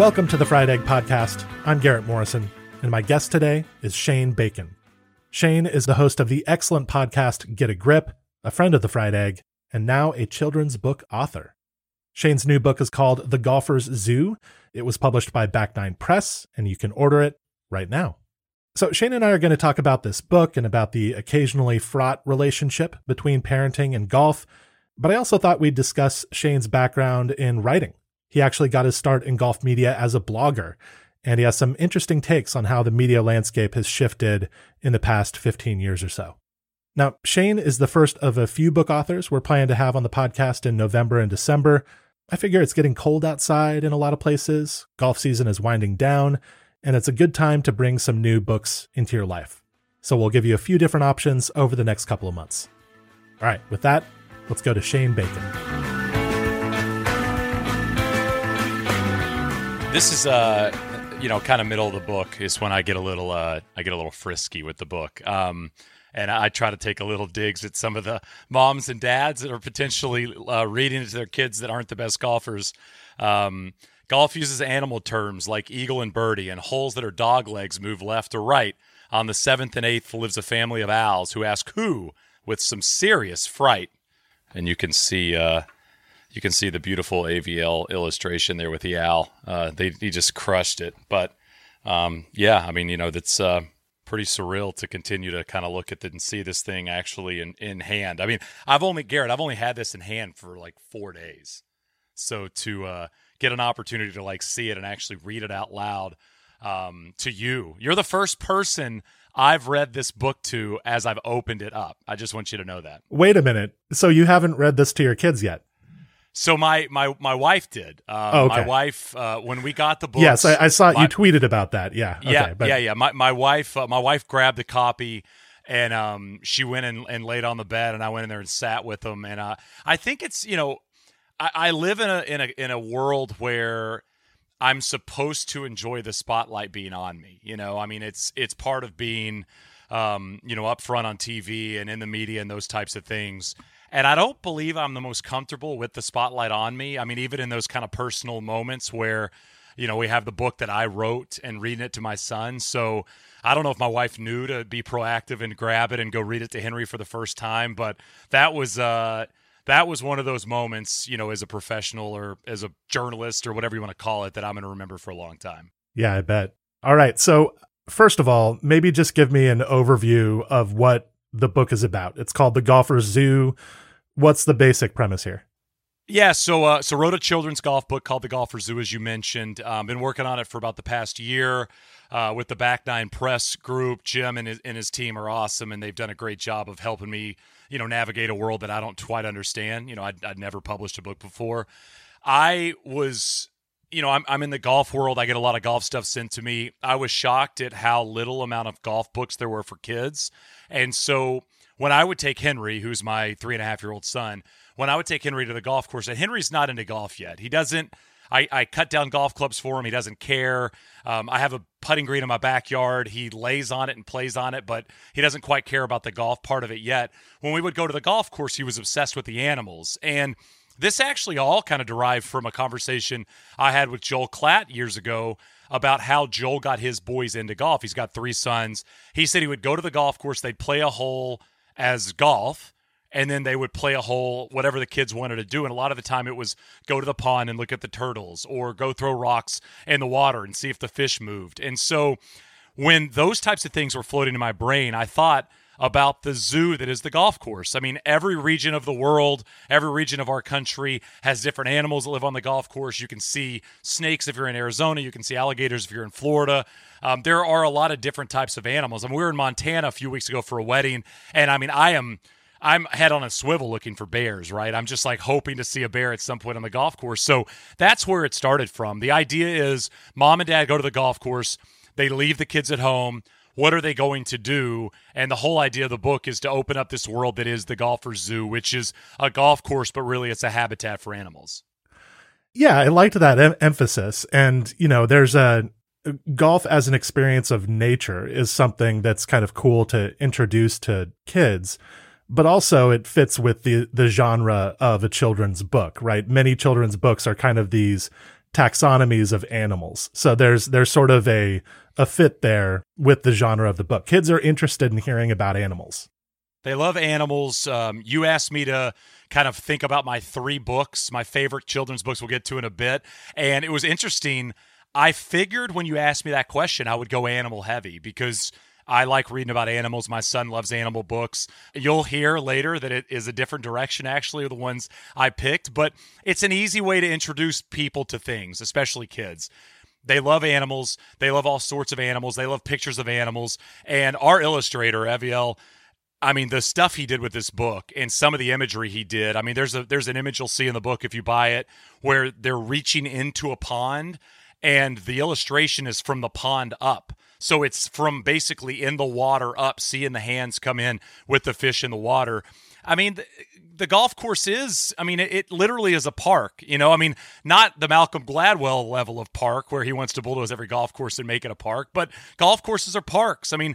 Welcome to the Fried Egg Podcast. I'm Garrett Morrison, and my guest today is Shane Bacon. Shane is the host of the excellent podcast Get a Grip, a friend of the Fried Egg, and now a children's book author. Shane's new book is called The Golfer's Zoo. It was published by Back Nine Press, and you can order it right now. So, Shane and I are going to talk about this book and about the occasionally fraught relationship between parenting and golf, but I also thought we'd discuss Shane's background in writing he actually got his start in golf media as a blogger, and he has some interesting takes on how the media landscape has shifted in the past 15 years or so. Now, Shane is the first of a few book authors we're planning to have on the podcast in November and December. I figure it's getting cold outside in a lot of places, golf season is winding down, and it's a good time to bring some new books into your life. So we'll give you a few different options over the next couple of months. All right, with that, let's go to Shane Bacon. This is uh you know kind of middle of the book is when I get a little uh I get a little frisky with the book. Um and I try to take a little digs at some of the moms and dads that are potentially uh, reading it to their kids that aren't the best golfers. Um, golf uses animal terms like eagle and birdie, and holes that are dog legs move left or right. On the seventh and eighth lives a family of owls who ask who with some serious fright. And you can see uh, you can see the beautiful Aviel illustration there with the owl. Uh, they he just crushed it. But um, yeah, I mean, you know, that's uh, pretty surreal to continue to kind of look at it and see this thing actually in in hand. I mean, I've only Garrett, I've only had this in hand for like four days, so to uh, get an opportunity to like see it and actually read it out loud um, to you, you're the first person. I've read this book to as I've opened it up. I just want you to know that. Wait a minute. So you haven't read this to your kids yet? So my my my wife did. Um, oh, okay. My wife, uh, when we got the book, yes, I, I saw my, you tweeted about that. Yeah, okay, yeah, but. yeah, yeah. My my wife, uh, my wife grabbed the copy, and um, she went and, and laid on the bed, and I went in there and sat with them. And uh, I think it's you know, I, I live in a in a in a world where I'm supposed to enjoy the spotlight being on me. You know, I mean, it's it's part of being, um, you know, up front on TV and in the media and those types of things. And I don't believe I'm the most comfortable with the spotlight on me. I mean, even in those kind of personal moments where, you know, we have the book that I wrote and reading it to my son. So I don't know if my wife knew to be proactive and grab it and go read it to Henry for the first time, but that was uh that was one of those moments, you know, as a professional or as a journalist or whatever you want to call it, that I'm going to remember for a long time. Yeah, I bet. All right. So, first of all, maybe just give me an overview of what the book is about. It's called The Golfer's Zoo. What's the basic premise here? Yeah, so uh, so wrote a children's golf book called The Golfer's Zoo, as you mentioned. Um, been working on it for about the past year uh, with the Back Nine Press group. Jim and his, and his team are awesome, and they've done a great job of helping me, you know, navigate a world that I don't quite understand. You know, I'd, I'd never published a book before. I was you know, I'm, I'm in the golf world. I get a lot of golf stuff sent to me. I was shocked at how little amount of golf books there were for kids. And so when I would take Henry, who's my three and a half year old son, when I would take Henry to the golf course, and Henry's not into golf yet. He doesn't. I, I cut down golf clubs for him. He doesn't care. Um, I have a putting green in my backyard. He lays on it and plays on it, but he doesn't quite care about the golf part of it yet. When we would go to the golf course, he was obsessed with the animals. And this actually all kind of derived from a conversation I had with Joel Klatt years ago about how Joel got his boys into golf. He's got three sons. He said he would go to the golf course, they'd play a hole as golf, and then they would play a hole, whatever the kids wanted to do. And a lot of the time it was go to the pond and look at the turtles or go throw rocks in the water and see if the fish moved. And so when those types of things were floating in my brain, I thought, about the zoo that is the golf course. I mean, every region of the world, every region of our country has different animals that live on the golf course. You can see snakes if you're in Arizona, you can see alligators if you're in Florida. Um, there are a lot of different types of animals. I mean, we were in Montana a few weeks ago for a wedding, and I mean, I am. I'm head on a swivel looking for bears, right? I'm just like hoping to see a bear at some point on the golf course. So that's where it started from. The idea is mom and dad go to the golf course, they leave the kids at home. What are they going to do? And the whole idea of the book is to open up this world that is the golfer's zoo, which is a golf course, but really it's a habitat for animals. Yeah, I liked that em- emphasis. And, you know, there's a golf as an experience of nature is something that's kind of cool to introduce to kids but also it fits with the the genre of a children's book right many children's books are kind of these taxonomies of animals. So there's there's sort of a a fit there with the genre of the book. Kids are interested in hearing about animals. They love animals. Um, you asked me to kind of think about my three books. My favorite children's books we'll get to in a bit. And it was interesting. I figured when you asked me that question, I would go animal heavy because I like reading about animals. My son loves animal books. You'll hear later that it is a different direction, actually, of the ones I picked, but it's an easy way to introduce people to things, especially kids. They love animals. They love all sorts of animals. They love pictures of animals. And our illustrator, Aviel, I mean, the stuff he did with this book and some of the imagery he did. I mean, there's a there's an image you'll see in the book if you buy it where they're reaching into a pond and the illustration is from the pond up. So it's from basically in the water up, seeing the hands come in with the fish in the water. I mean, the, the golf course is, I mean, it, it, literally is a park, you know? I mean, not the Malcolm Gladwell level of park where he wants to bulldoze every golf course and make it a park, but golf courses are parks. I mean,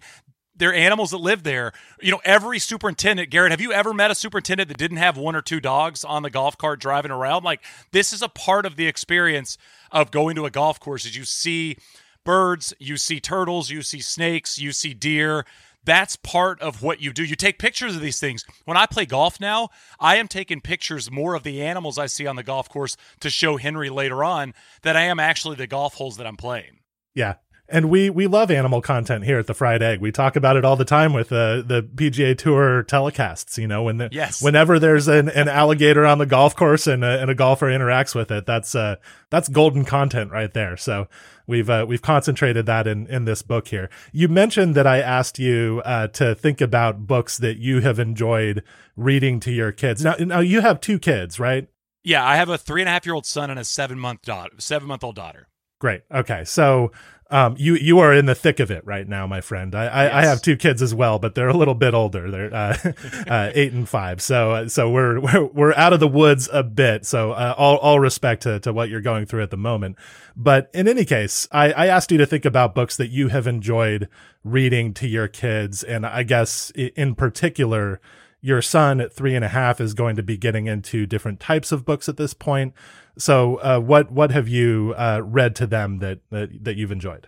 they're animals that live there. You know, every superintendent, Garrett, have you ever met a superintendent that didn't have one or two dogs on the golf cart driving around? Like, this is a part of the experience of going to a golf course is you see birds, you see turtles, you see snakes, you see deer. That's part of what you do. You take pictures of these things. When I play golf now, I am taking pictures more of the animals I see on the golf course to show Henry later on that I am actually the golf holes that I'm playing. Yeah, and we we love animal content here at the Fried Egg. We talk about it all the time with the the PGA Tour telecasts. You know, when the, yes. whenever there's an, an alligator on the golf course and a, and a golfer interacts with it, that's uh that's golden content right there. So we've uh, we've concentrated that in in this book here. You mentioned that I asked you uh, to think about books that you have enjoyed reading to your kids. Now, now you have two kids, right? Yeah, I have a three and a half year old son and a seven month daughter, seven month old daughter. Great. Okay, so um, you you are in the thick of it right now, my friend. I, I, yes. I have two kids as well, but they're a little bit older. They're uh, uh, eight and five, so uh, so we're, we're we're out of the woods a bit. So uh, all all respect to to what you're going through at the moment. But in any case, I, I asked you to think about books that you have enjoyed reading to your kids, and I guess in particular, your son at three and a half is going to be getting into different types of books at this point. So, uh, what what have you uh, read to them that, that that you've enjoyed?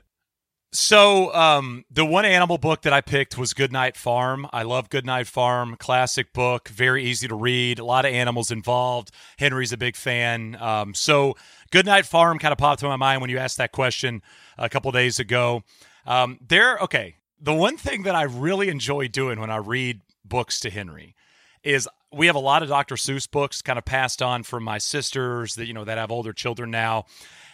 So, um, the one animal book that I picked was Goodnight Farm. I love Goodnight Farm, classic book, very easy to read, a lot of animals involved. Henry's a big fan. Um, so, Goodnight Farm kind of popped to my mind when you asked that question a couple days ago. Um, there, okay. The one thing that I really enjoy doing when I read books to Henry is we have a lot of Dr. Seuss books kind of passed on from my sisters that you know that have older children now.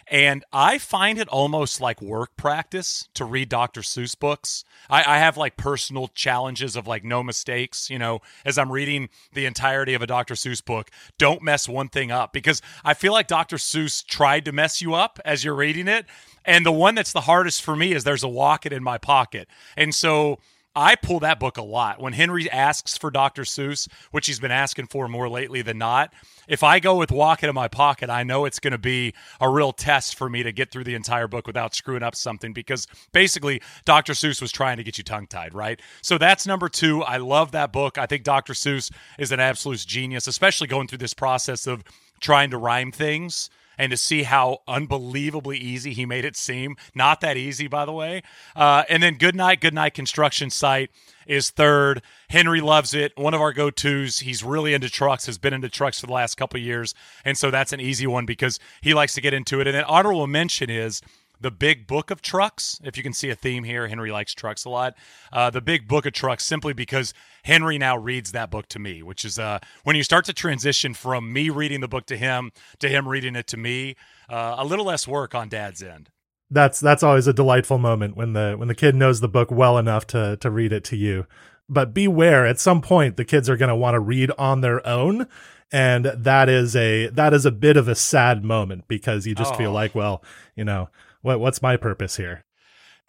And I find it almost like work practice to read Dr. Seuss books. I, I, have like personal challenges of like no mistakes, you know, as I'm reading the entirety of a Dr. Seuss book. Don't mess one thing up because I feel like Dr. Seuss tried to mess you up as you're reading it. And the one that's the hardest for me is there's a Wocket in my pocket. And so I pull that book a lot. When Henry asks for Dr. Seuss, which he's been asking for more lately than not, if I go with Wocket in my pocket, I know it's going to be a real test for me to get through the entire book without screwing up something because basically Dr. Seuss was trying to get you tongue tied, right? So that's number two. I love that book. I think Dr. Seuss is an absolute genius, especially going through this process of trying to rhyme things and to see how unbelievably easy he made it seem. Not that easy, by the way. Uh, and then Goodnight, Goodnight Construction Site is third. Henry loves it. One of our go tos. He's really into trucks, has been into trucks for the last couple years. And so that's an easy one because he likes to get into it. And then honorable mention is the big book of trucks. If you can see a theme here, Henry likes trucks a lot. Uh, the big book of trucks, simply because Henry now reads that book to me, which is uh, when you start to transition from me reading the book to him to him reading it to me, uh, a little less work on dad's end. That's that's always a delightful moment when the when the kid knows the book well enough to to read it to you. but beware at some point the kids are going to want to read on their own and that is a that is a bit of a sad moment because you just oh. feel like well you know what what's my purpose here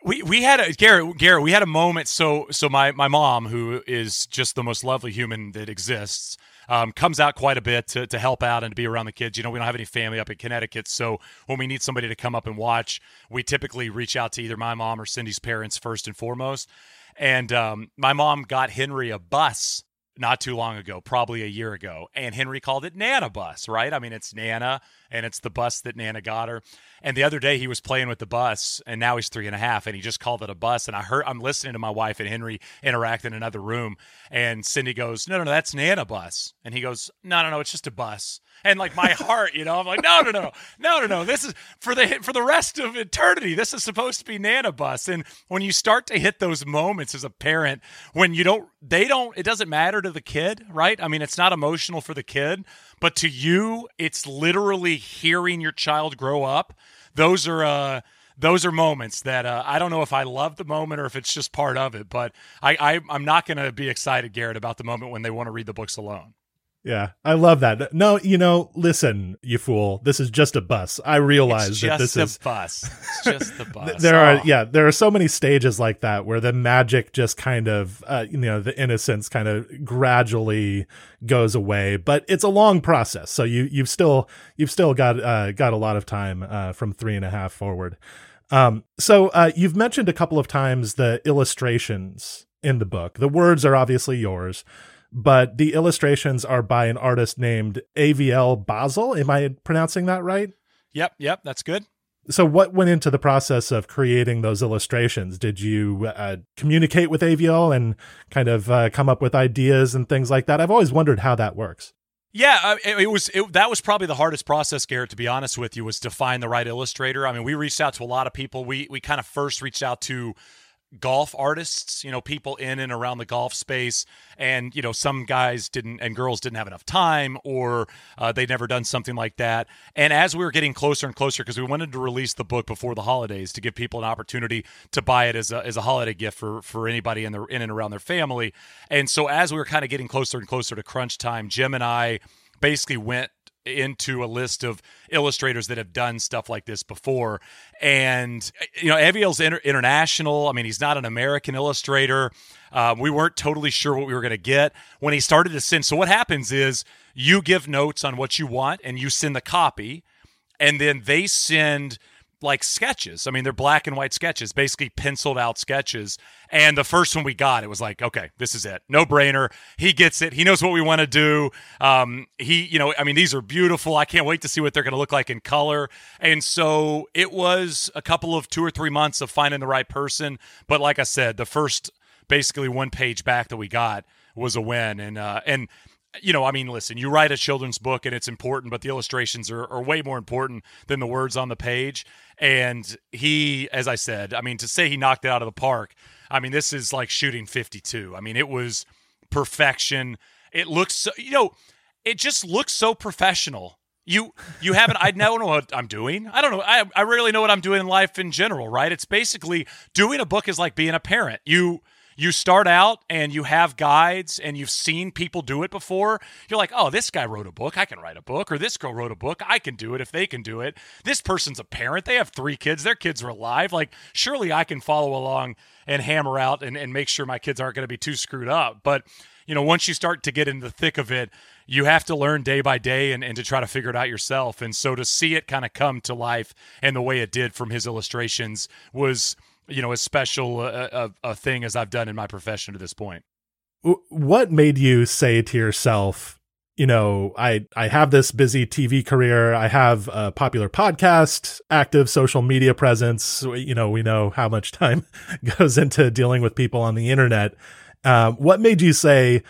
we we had a Garrett Garrett we had a moment so so my my mom who is just the most lovely human that exists um, comes out quite a bit to, to help out and to be around the kids. You know, we don't have any family up in Connecticut, so when we need somebody to come up and watch, we typically reach out to either my mom or Cindy's parents first and foremost. And um, my mom got Henry a bus not too long ago, probably a year ago, and Henry called it Nana Bus, right? I mean, it's Nana, and it's the bus that Nana got her. And the other day he was playing with the bus, and now he's three and a half, and he just called it a bus. And I heard I'm listening to my wife and Henry interact in another room, and Cindy goes, "No, no, no, that's Nana Bus," and he goes, "No, no, no, it's just a bus." and like my heart, you know, I'm like, no, no, no, no, no, no. This is for the for the rest of eternity. This is supposed to be Nana Bus. And when you start to hit those moments as a parent, when you don't, they don't, it doesn't matter to the kid, right? I mean, it's not emotional for the kid, but to you, it's literally hearing your child grow up. Those are uh those are moments that uh, I don't know if I love the moment or if it's just part of it, but I, I I'm not going to be excited, Garrett, about the moment when they want to read the books alone. Yeah, I love that. No, you know, listen, you fool. This is just a bus. I realize that this is a bus. It's just the bus. there oh. are yeah, there are so many stages like that where the magic just kind of, uh, you know, the innocence kind of gradually goes away. But it's a long process, so you you've still you've still got uh, got a lot of time uh, from three and a half forward. Um, so uh, you've mentioned a couple of times the illustrations in the book. The words are obviously yours but the illustrations are by an artist named Aviel Basel. Am I pronouncing that right? Yep, yep, that's good. So, what went into the process of creating those illustrations? Did you uh, communicate with Aviel and kind of uh, come up with ideas and things like that? I've always wondered how that works. Yeah, it, it was it, that was probably the hardest process, Garrett. To be honest with you, was to find the right illustrator. I mean, we reached out to a lot of people. We we kind of first reached out to golf artists, you know, people in and around the golf space. And, you know, some guys didn't and girls didn't have enough time or uh, they'd never done something like that. And as we were getting closer and closer, because we wanted to release the book before the holidays to give people an opportunity to buy it as a, as a holiday gift for, for anybody in, their, in and around their family. And so as we were kind of getting closer and closer to crunch time, Jim and I basically went into a list of illustrators that have done stuff like this before. And, you know, Aviel's inter- international. I mean, he's not an American illustrator. Uh, we weren't totally sure what we were going to get when he started to send. So, what happens is you give notes on what you want and you send the copy, and then they send like sketches. I mean, they're black and white sketches, basically penciled out sketches. And the first one we got, it was like, okay, this is it, no brainer. He gets it. He knows what we want to do. Um, he, you know, I mean, these are beautiful. I can't wait to see what they're going to look like in color. And so it was a couple of two or three months of finding the right person. But like I said, the first basically one page back that we got was a win. And uh, and you know, I mean, listen, you write a children's book and it's important, but the illustrations are, are way more important than the words on the page. And he, as I said, I mean, to say he knocked it out of the park, I mean, this is like shooting 52. I mean, it was perfection. It looks, so, you know, it just looks so professional. You you haven't I don't know what I'm doing. I don't know. I I rarely know what I'm doing in life in general, right? It's basically doing a book is like being a parent. You you start out and you have guides and you've seen people do it before. You're like, oh, this guy wrote a book. I can write a book. Or this girl wrote a book. I can do it if they can do it. This person's a parent. They have three kids. Their kids are alive. Like, surely I can follow along and hammer out and, and make sure my kids aren't going to be too screwed up. But, you know, once you start to get in the thick of it, you have to learn day by day and, and to try to figure it out yourself. And so to see it kind of come to life and the way it did from his illustrations was you know as special a, a, a thing as I've done in my profession to this point. What made you say to yourself, you know, I I have this busy TV career, I have a popular podcast, active social media presence. You know, we know how much time goes into dealing with people on the internet. Um, what made you say,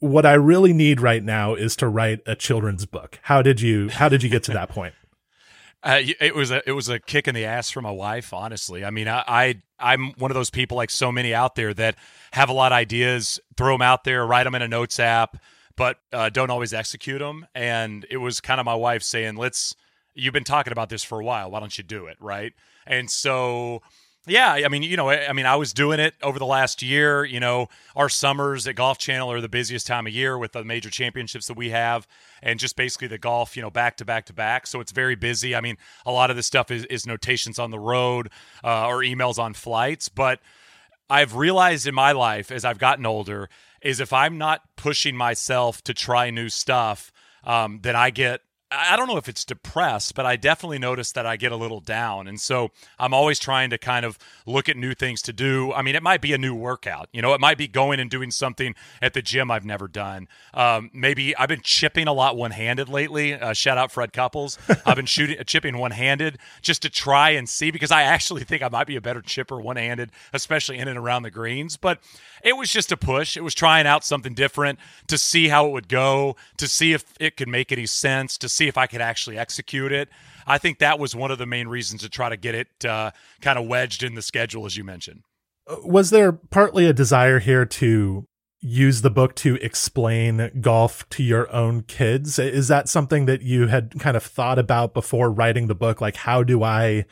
what I really need right now is to write a children's book? How did you How did you get to that point? Uh, it was a it was a kick in the ass for my wife. Honestly, I mean, I, I am one of those people like so many out there that have a lot of ideas, throw them out there, write them in a notes app, but uh, don't always execute them. And it was kind of my wife saying, "Let's." You've been talking about this for a while. Why don't you do it? Right. And so Yeah, I mean, you know, I mean, I was doing it over the last year. You know, our summers at Golf Channel are the busiest time of year with the major championships that we have, and just basically the golf, you know, back to back to back. So it's very busy. I mean, a lot of this stuff is, is notations on the road uh, or emails on flights. But I've realized in my life as I've gotten older is if I'm not pushing myself to try new stuff, um, then I get I don't know if it's depressed, but I definitely notice that I get a little down. And so I'm always trying to kind of look at new things to do. I mean, it might be a new workout. You know, it might be going and doing something at the gym I've never done. Um, maybe I've been chipping a lot one handed lately. Uh, shout out Fred Couples. I've been shooting, chipping one handed just to try and see because I actually think I might be a better chipper one handed, especially in and around the greens. But it was just a push. It was trying out something different to see how it would go, to see if it could make any sense, to see if I could actually execute it. I think that was one of the main reasons to try to get it uh, kind of wedged in the schedule, as you mentioned. Uh, was there partly a desire here to use the book to explain golf to your own kids? Is that something that you had kind of thought about before writing the book? Like, how do I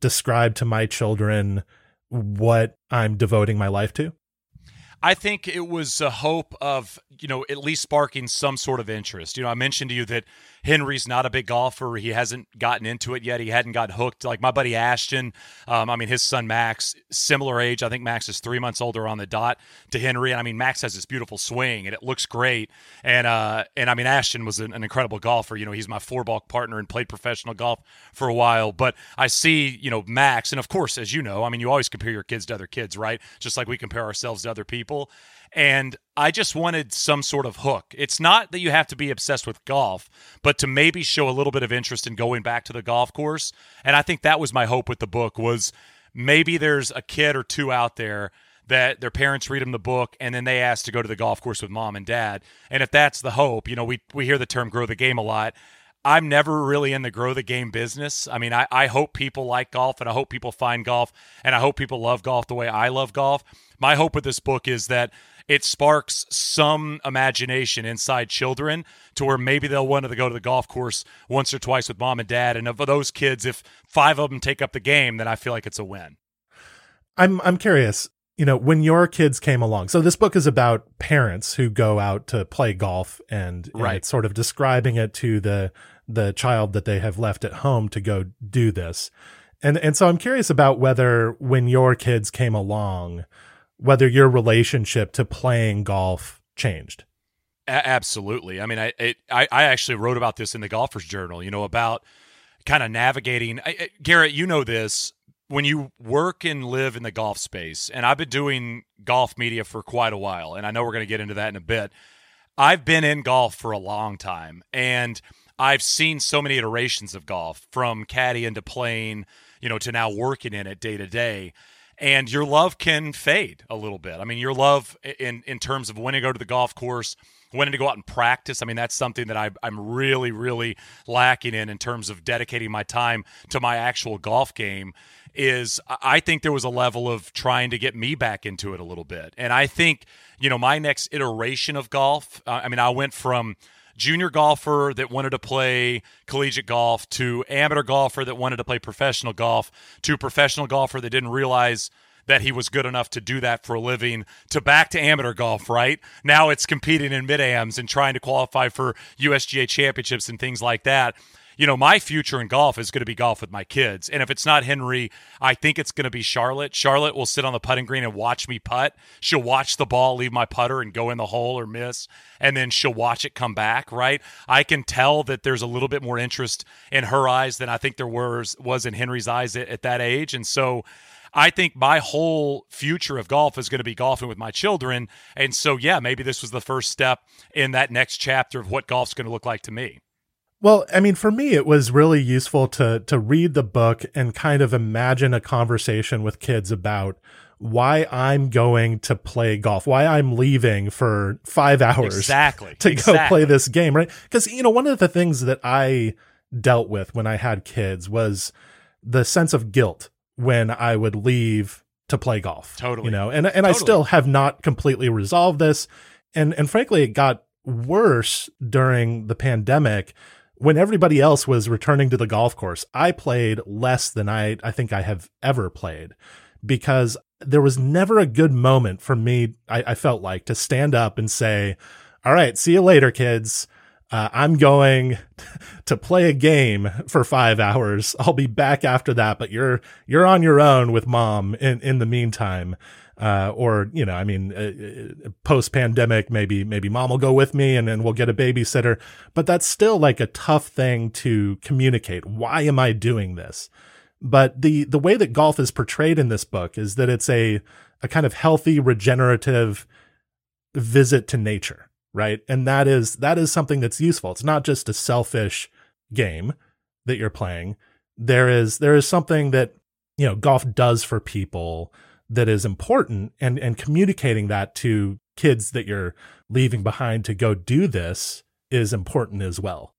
describe to my children what I'm devoting my life to? I think it was a hope of, you know, at least sparking some sort of interest. You know, I mentioned to you that Henry's not a big golfer. He hasn't gotten into it yet. He hadn't got hooked. Like my buddy Ashton, um, I mean, his son Max, similar age. I think Max is three months older on the dot to Henry. And I mean, Max has this beautiful swing and it looks great. And uh, and I mean, Ashton was an, an incredible golfer. You know, he's my four ball partner and played professional golf for a while. But I see, you know, Max, and of course, as you know, I mean, you always compare your kids to other kids, right? Just like we compare ourselves to other people. And I just wanted some sort of hook. It's not that you have to be obsessed with golf, but to maybe show a little bit of interest in going back to the golf course. And I think that was my hope with the book was maybe there's a kid or two out there that their parents read them the book and then they ask to go to the golf course with mom and dad. And if that's the hope, you know, we we hear the term grow the game a lot. I'm never really in the grow the game business. I mean, I, I hope people like golf and I hope people find golf and I hope people love golf the way I love golf. My hope with this book is that it sparks some imagination inside children to where maybe they'll want to go to the golf course once or twice with mom and dad. And of those kids, if five of them take up the game, then I feel like it's a win. I'm I'm curious, you know, when your kids came along. So this book is about parents who go out to play golf and, and right. it's sort of describing it to the the child that they have left at home to go do this. And and so I'm curious about whether when your kids came along, whether your relationship to playing golf changed. A- absolutely. I mean, I, it, I I actually wrote about this in the Golfers Journal. You know about kind of navigating. I, I, Garrett, you know this when you work and live in the golf space, and I've been doing golf media for quite a while, and I know we're going to get into that in a bit. I've been in golf for a long time, and I've seen so many iterations of golf from caddy into playing, you know, to now working in it day to day and your love can fade a little bit. I mean, your love in in terms of when to go to the golf course, when to go out and practice. I mean, that's something that I, I'm really, really lacking in in terms of dedicating my time to my actual golf game. Is I think there was a level of trying to get me back into it a little bit, and I think you know my next iteration of golf. Uh, I mean, I went from junior golfer that wanted to play collegiate golf to amateur golfer that wanted to play professional golf to professional golfer that didn't realize that he was good enough to do that for a living to back to amateur golf, right? Now it's competing in mid ams and trying to qualify for USGA championships and things like that you know, my future in golf is going to be golf with my kids. And if it's not Henry, I think it's going to be Charlotte. Charlotte will sit on the putting green and watch me putt. She'll watch the ball leave my putter and go in the hole or miss, and then she'll watch it come back, right? I can tell that there's a little bit more interest in her eyes than I think there was was in Henry's eyes at, at that age. And so I think my whole future of golf is going to be golfing with my children. And so, yeah, maybe this was the first step in that next chapter of what golf's going to look like to me. Well, I mean, for me, it was really useful to to read the book and kind of imagine a conversation with kids about why I'm going to play golf, why I'm leaving for five hours exactly to exactly. go play this game, right? Because you know, one of the things that I dealt with when I had kids was the sense of guilt when I would leave to play golf. Totally, you know, and and totally. I still have not completely resolved this, and and frankly, it got worse during the pandemic when everybody else was returning to the golf course, I played less than I, I think I have ever played because there was never a good moment for me, I, I felt like, to stand up and say, All right, see you later, kids. Uh, I'm going to play a game for five hours. I'll be back after that, but you're you're on your own with mom in in the meantime. Uh, or you know, I mean, uh, uh post pandemic, maybe maybe mom will go with me, and then we'll get a babysitter. But that's still like a tough thing to communicate. Why am I doing this? But the the way that golf is portrayed in this book is that it's a a kind of healthy, regenerative visit to nature right? And that is that is something that's useful. It's not just a selfish game that you're playing. There is there is something that you know golf does for people that is important and and communicating that to kids that you're leaving behind to go do this is important as well.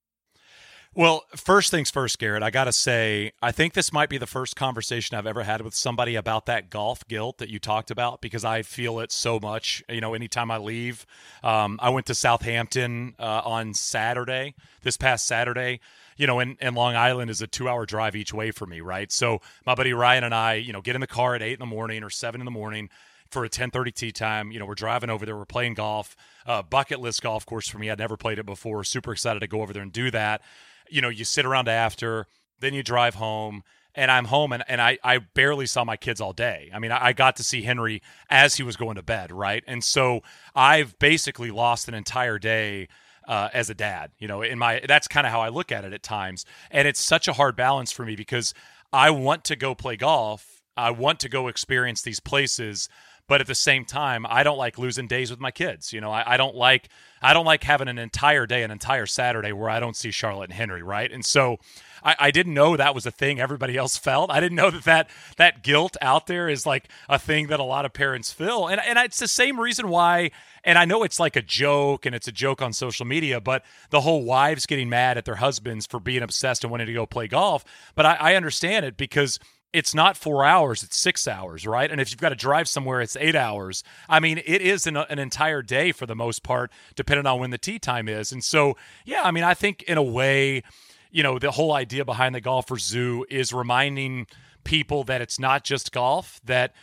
Well, first things first, Garrett, I got to say, I think this might be the first conversation I've ever had with somebody about that golf guilt that you talked about because I feel it so much. You know, anytime I leave, um, I went to Southampton uh, on Saturday, this past Saturday. You know, and, and Long Island is a two hour drive each way for me, right? So my buddy Ryan and I, you know, get in the car at eight in the morning or seven in the morning for a 10:30 tee time. You know, we're driving over there, we're playing golf, uh, bucket list golf course for me. I'd never played it before. Super excited to go over there and do that you know, you sit around after, then you drive home, and I'm home and, and I, I barely saw my kids all day. I mean, I, got to see Henry as he was going to bed, right? And so I've basically lost an entire day uh, as a dad. You know, in my that's kind of how I look at it at times. And it's such a hard balance for me because I want to go play golf. I want to go experience these places, but at the same time, I don't like losing days with my kids. You know, I, I don't like I don't like having an entire day, an entire Saturday where I don't see Charlotte and Henry, right? And so I, I didn't know that was a thing everybody else felt. I didn't know that, that that guilt out there is like a thing that a lot of parents feel. And, and it's the same reason why, and I know it's like a joke and it's a joke on social media, but the whole wives getting mad at their husbands for being obsessed and wanting to go play golf. But I, I understand it because – it's not four hours, it's six hours, right? And if you've got to drive somewhere, it's eight hours. I mean, it is an, an entire day for the most part, depending on when the tee time is. And so, yeah, I mean, I think in a way, you know, the whole idea behind the Golfer Zoo is reminding people that it's not just golf, that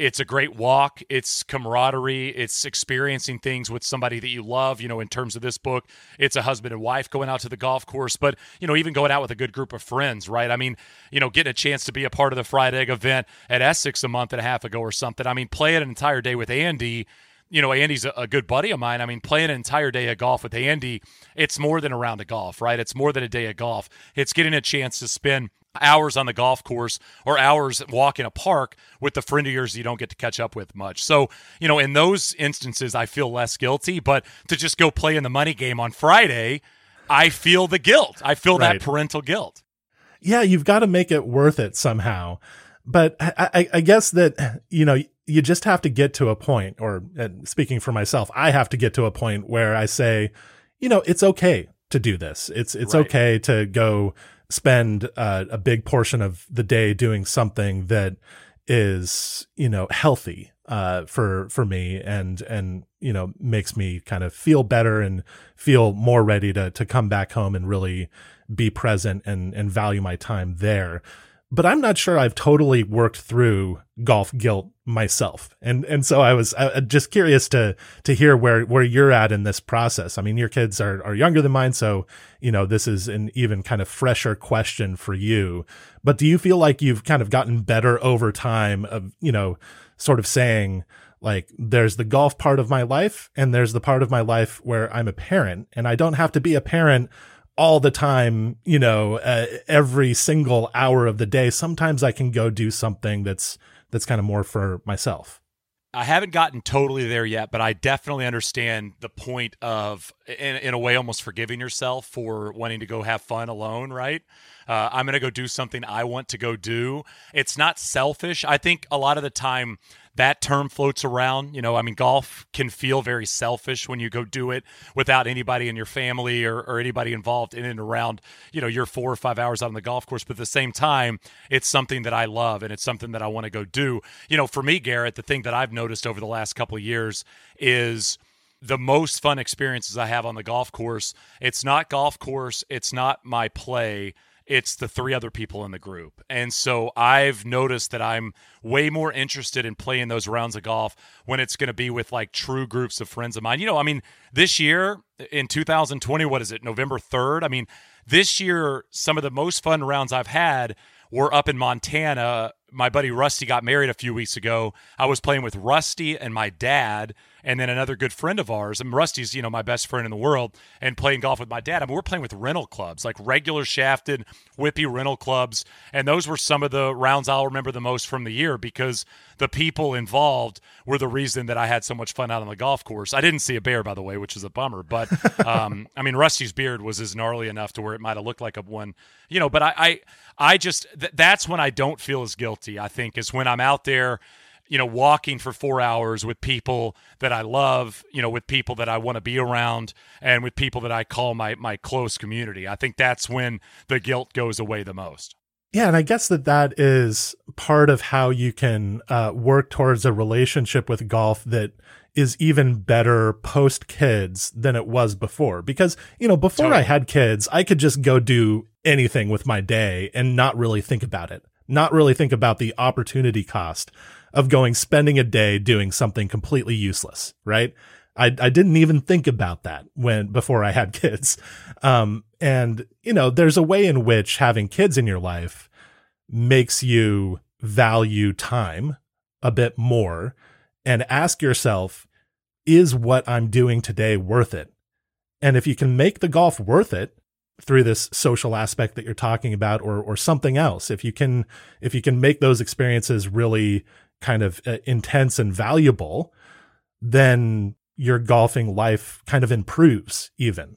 it's a great walk. It's camaraderie. It's experiencing things with somebody that you love. You know, in terms of this book, it's a husband and wife going out to the golf course, but, you know, even going out with a good group of friends, right? I mean, you know, getting a chance to be a part of the Fried Egg event at Essex a month and a half ago or something. I mean, playing an entire day with Andy you know, Andy's a, good buddy of mine. I mean, playing an entire day of golf with Andy, it's more than a round of golf, right? It's more than a day of golf. It's getting a chance to spend hours on the golf course or hours walking a park with the friend of yours you don't get to catch up with much. So, you know, in those instances, I feel less guilty. But to just go play in the money game on Friday, I feel the guilt. I feel right. that parental guilt. Yeah, you've got to make it worth it somehow. But I, I, guess that, you know, you just have to get to a point, or uh, speaking for myself, I have to get to a point where I say, you know, it's okay to do this. It's it's right. okay to go spend uh, a big portion of the day doing something that is you know healthy uh, for for me and and you know makes me kind of feel better and feel more ready to to come back home and really be present and and value my time there but I'm not sure I've totally worked through golf guilt myself. And and so I was just curious to to hear where where you're at in this process. I mean, your kids are are younger than mine, so you know this is an even kind of fresher question for you. But do you feel like you've kind of gotten better over time of you know sort of saying like there's the golf part of my life and there's the part of my life where I'm a parent and I don't have to be a parent all the time, you know, uh, every single hour of the day. Sometimes I can go do something that's that's kind of more for myself. I haven't gotten totally there yet, but I definitely understand the point of, in, in a way, almost forgiving yourself for wanting to go have fun alone, right? Uh, I'm going to go do something I want to go do. It's not selfish. I think a lot of the time that term floats around. You know, I mean, golf can feel very selfish when you go do it without anybody in your family or, or anybody involved in and around, you know, your four or five hours out on the golf course. But at the same time, it's something that I love and it's something that I want to go do. You know, for me, Garrett, the thing that I've noticed over the last couple of years is the most fun experiences I have on the golf course. It's not golf course, it's not my play it's the three other people in the group. And so I've noticed that I'm way more interested in playing those rounds of golf when it's going to be with like true groups of friends of mine. You know, I mean, this year in 2020, what is it, November 3rd? I mean, this year, some of the most fun rounds I've had were up in Montana. My buddy Rusty got married a few weeks ago. I was playing with Rusty and my dad and then another good friend of ours. And Rusty's, you know, my best friend in the world, and playing golf with my dad. I mean, we're playing with rental clubs, like regular shafted, whippy rental clubs. And those were some of the rounds I'll remember the most from the year because the people involved were the reason that I had so much fun out on the golf course. I didn't see a bear, by the way, which is a bummer. But um, I mean, Rusty's beard was as gnarly enough to where it might have looked like a one, you know. But I, I, I just th- that's when I don't feel as guilty. I think is when I'm out there you know, walking for four hours with people that I love, you know, with people that I want to be around, and with people that I call my my close community. I think that's when the guilt goes away the most. Yeah, and I guess that that is part of how you can uh, work towards a relationship with golf that is even better post kids than it was before. Because you know, before totally. I had kids, I could just go do anything with my day and not really think about it, not really think about the opportunity cost of going spending a day doing something completely useless, right? I, I didn't even think about that when before I had kids. Um, and you know, there's a way in which having kids in your life makes you value time a bit more and ask yourself, is what I'm doing today worth it? And if you can make the golf worth it through this social aspect that you're talking about or or something else, if you can if you can make those experiences really kind of uh, intense and valuable, then your golfing life kind of improves even.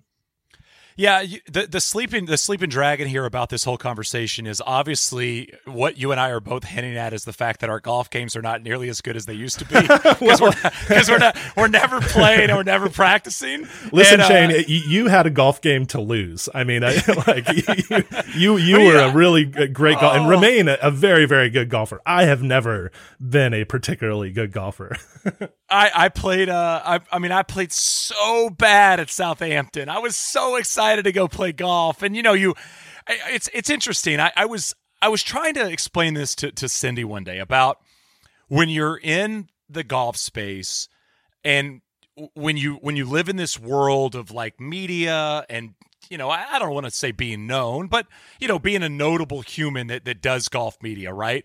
Yeah, the the sleeping the sleeping dragon here about this whole conversation is obviously what you and I are both hinting at is the fact that our golf games are not nearly as good as they used to be because we're because we're not we're never playing and we're never practicing. Listen, and, Shane, uh, you had a golf game to lose. I mean, I, like you you, you were yeah. a really great golfer and oh. remain a, a very very good golfer. I have never been a particularly good golfer. I I played uh I I mean I played so bad at Southampton. I was so excited to go play golf, and you know you, it's it's interesting. I, I was I was trying to explain this to to Cindy one day about when you're in the golf space and when you when you live in this world of like media and you know I, I don't want to say being known but you know being a notable human that, that does golf media right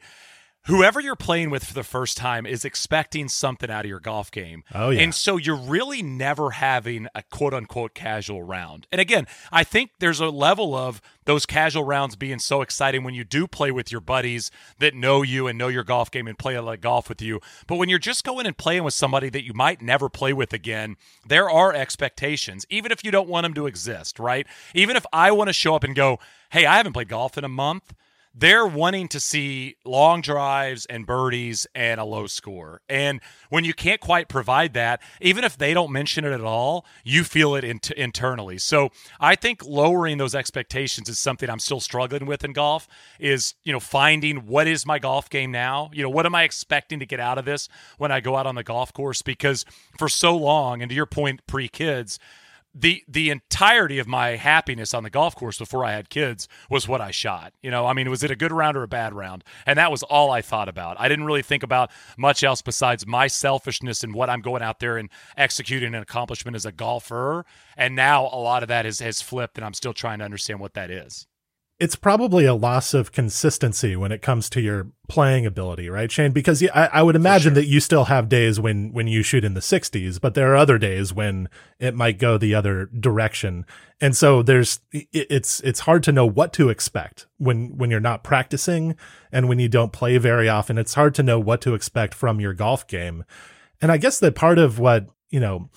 whoever you're playing with for the first time is expecting something out of your golf game. Oh, yeah. And so you're really never having a quote unquote casual round. And again, I think there's a level of those casual rounds being so exciting when you do play with your buddies that know you and know your golf game and play a like golf with you. But when you're just going and playing with somebody that you might never play with again, there are expectations, even if you don't want them to exist, right? Even if I want to show up and go, hey, I haven't played golf in a month they're wanting to see long drives and birdies and a low score. And when you can't quite provide that, even if they don't mention it at all, you feel it in- internally. So I think lowering those expectations is something I'm still struggling with in golf is, you know, finding what is my golf game now? You know, what am I expecting to get out of this when I go out on the golf course? Because for so long, and to your point, pre kids, the the entirety of my happiness on the golf course before I had kids was what I shot. You know, I mean, was it a good round or a bad round? And that was all I thought about. I didn't really think about much else besides my selfishness and what I'm going out there and executing an accomplishment as a golfer. And now a lot of that has has flipped, and I'm still trying to understand what that is it's probably a loss of consistency when it comes to your playing ability, right, Shane? Because I, I would imagine sure. that you still have days when when you shoot in the 60s, but there are other days when it might go the other direction, and so there's it's it's hard to know what to expect when when you're not practicing and when you don't play very often. It's hard to know what to expect from your golf game, and I guess that part of what you know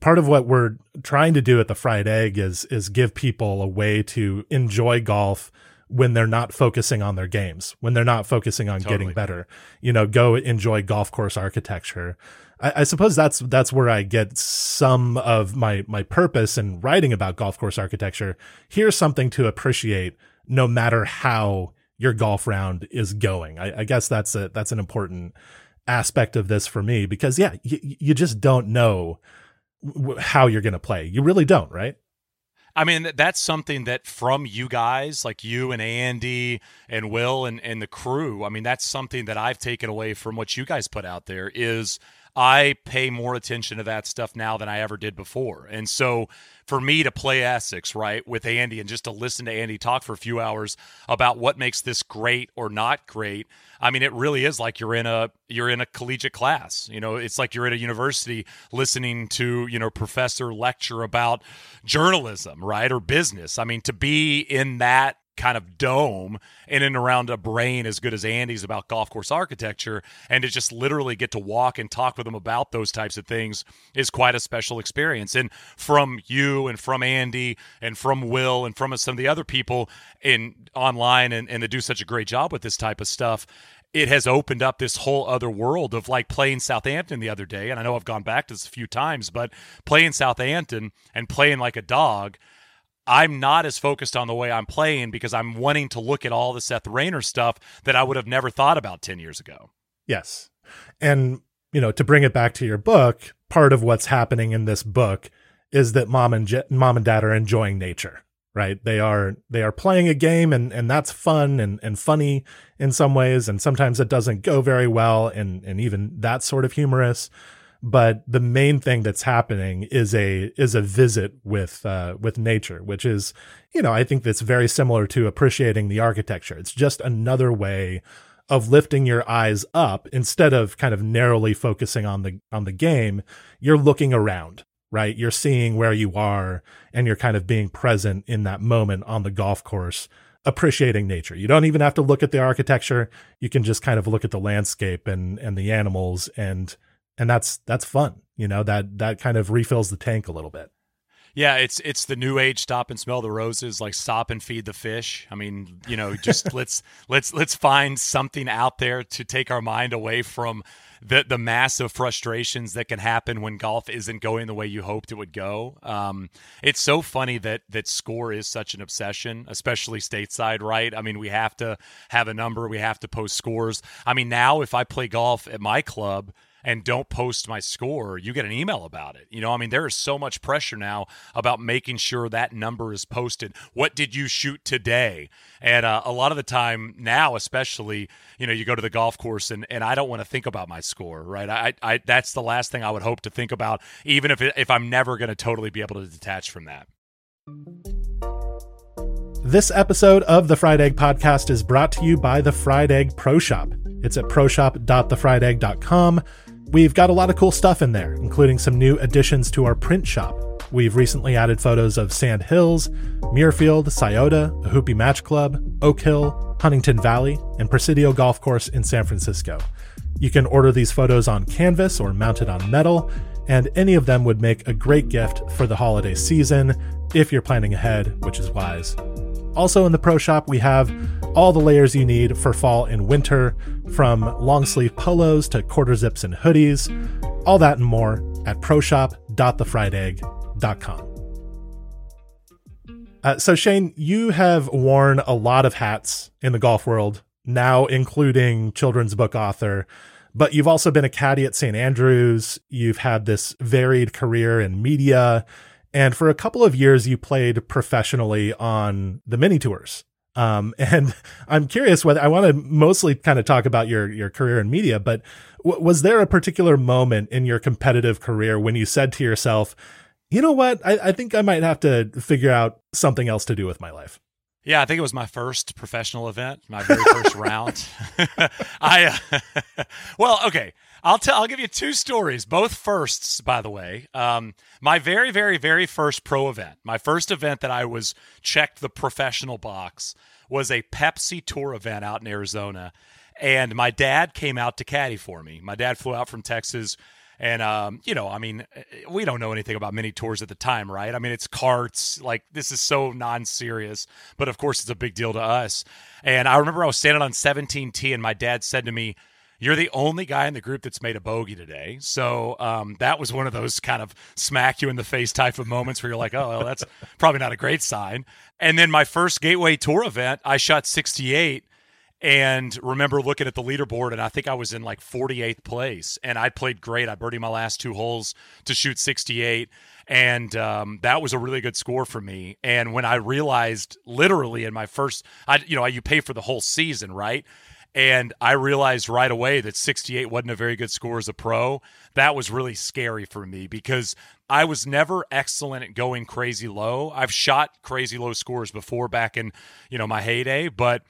part of what we're trying to do at the fried egg is is give people a way to enjoy golf when they're not focusing on their games, when they're not focusing on totally. getting better. You know, go enjoy golf course architecture. I, I, suppose that's that's where I get some of my my purpose in writing about golf course architecture. Here's something to appreciate, no matter how your golf round is going. I, I guess that's a that's an important aspect of this for me because yeah, you, you just don't know how you're going to play. You really don't, right? I mean, that's something that from you guys, like you and Andy and Will and, and the crew, I mean, that's something that I've taken away from what you guys put out there is I pay more attention to that stuff now than I ever did before. And so for me to play Essex, right, with Andy and just to listen to Andy talk for a few hours about what makes this great or not great, I mean, it really is like you're in a you're in a collegiate class. You know, it's like you're at a university listening to, you know, professor lecture about journalism, right, or business. I mean, to be in that kind of dome in and around a brain as good as Andy's about golf course architecture and to just literally get to walk and talk with them about those types of things is quite a special experience. And from you and from Andy and from Will and from some of the other people in online and, and to do such a great job with this type of stuff it has opened up this whole other world of like playing Southampton the other day. And I know I've gone back to this a few times but playing Southampton and playing like a dog I'm not as focused on the way I'm playing because I'm wanting to look at all the Seth Raynor stuff that I would have never thought about 10 years ago. Yes. And, you know, to bring it back to your book, part of what's happening in this book is that mom and Je- mom and dad are enjoying nature, right? They are they are playing a game and and that's fun and and funny in some ways and sometimes it doesn't go very well and and even that sort of humorous but the main thing that's happening is a is a visit with uh, with nature, which is you know I think that's very similar to appreciating the architecture. It's just another way of lifting your eyes up instead of kind of narrowly focusing on the on the game. You're looking around, right? You're seeing where you are, and you're kind of being present in that moment on the golf course appreciating nature. You don't even have to look at the architecture. You can just kind of look at the landscape and and the animals and and that's that's fun you know that that kind of refills the tank a little bit yeah it's it's the new age stop and smell the roses like stop and feed the fish i mean you know just let's let's let's find something out there to take our mind away from the the massive frustrations that can happen when golf isn't going the way you hoped it would go. Um, it's so funny that that score is such an obsession, especially stateside, right? I mean, we have to have a number, we have to post scores. I mean, now if I play golf at my club and don't post my score, you get an email about it. You know, I mean, there is so much pressure now about making sure that number is posted. What did you shoot today? And uh, a lot of the time now, especially, you know, you go to the golf course and, and I don't want to think about my score, right? I, I that's the last thing I would hope to think about, even if if I'm never going to totally be able to detach from that. This episode of the Fried Egg Podcast is brought to you by the Fried Egg Pro Shop. It's at proshop.thefriedegg.com. We've got a lot of cool stuff in there, including some new additions to our print shop. We've recently added photos of Sand Hills, Muirfield, Scioto, the Hoopy Match Club, Oak Hill, Huntingdon Valley, and Presidio Golf Course in San Francisco. You can order these photos on canvas or mounted on metal, and any of them would make a great gift for the holiday season if you're planning ahead, which is wise. Also, in the Pro Shop, we have all the layers you need for fall and winter, from long sleeve polos to quarter zips and hoodies. All that and more at proshop.thefriedegg.com. Uh, so, Shane, you have worn a lot of hats in the golf world, now including children's book author, but you've also been a caddy at St. Andrews. You've had this varied career in media. And for a couple of years, you played professionally on the mini tours. Um, and I'm curious whether I want to mostly kind of talk about your your career in media, but w- was there a particular moment in your competitive career when you said to yourself, you know what, I, I think I might have to figure out something else to do with my life? Yeah, I think it was my first professional event, my very first round. I uh, well, okay. I'll tell. I'll give you two stories, both firsts, by the way. Um, my very, very, very first pro event, my first event that I was checked the professional box, was a Pepsi Tour event out in Arizona, and my dad came out to caddy for me. My dad flew out from Texas. And um, you know, I mean, we don't know anything about mini tours at the time, right? I mean, it's carts. Like this is so non-serious, but of course, it's a big deal to us. And I remember I was standing on 17T, and my dad said to me, you're the only guy in the group that's made a bogey today. So um, that was one of those kind of smack you in the face type of moments where you're like, oh, well, that's probably not a great sign. And then my first Gateway Tour event, I shot 68 and remember looking at the leaderboard and I think I was in like 48th place and I played great. I birdied my last two holes to shoot 68 and um, that was a really good score for me. And when I realized literally in my first I you know, you pay for the whole season, right? And I realized right away that 68 wasn't a very good score as a pro. That was really scary for me because I was never excellent at going crazy low. I've shot crazy low scores before back in, you know, my heyday, but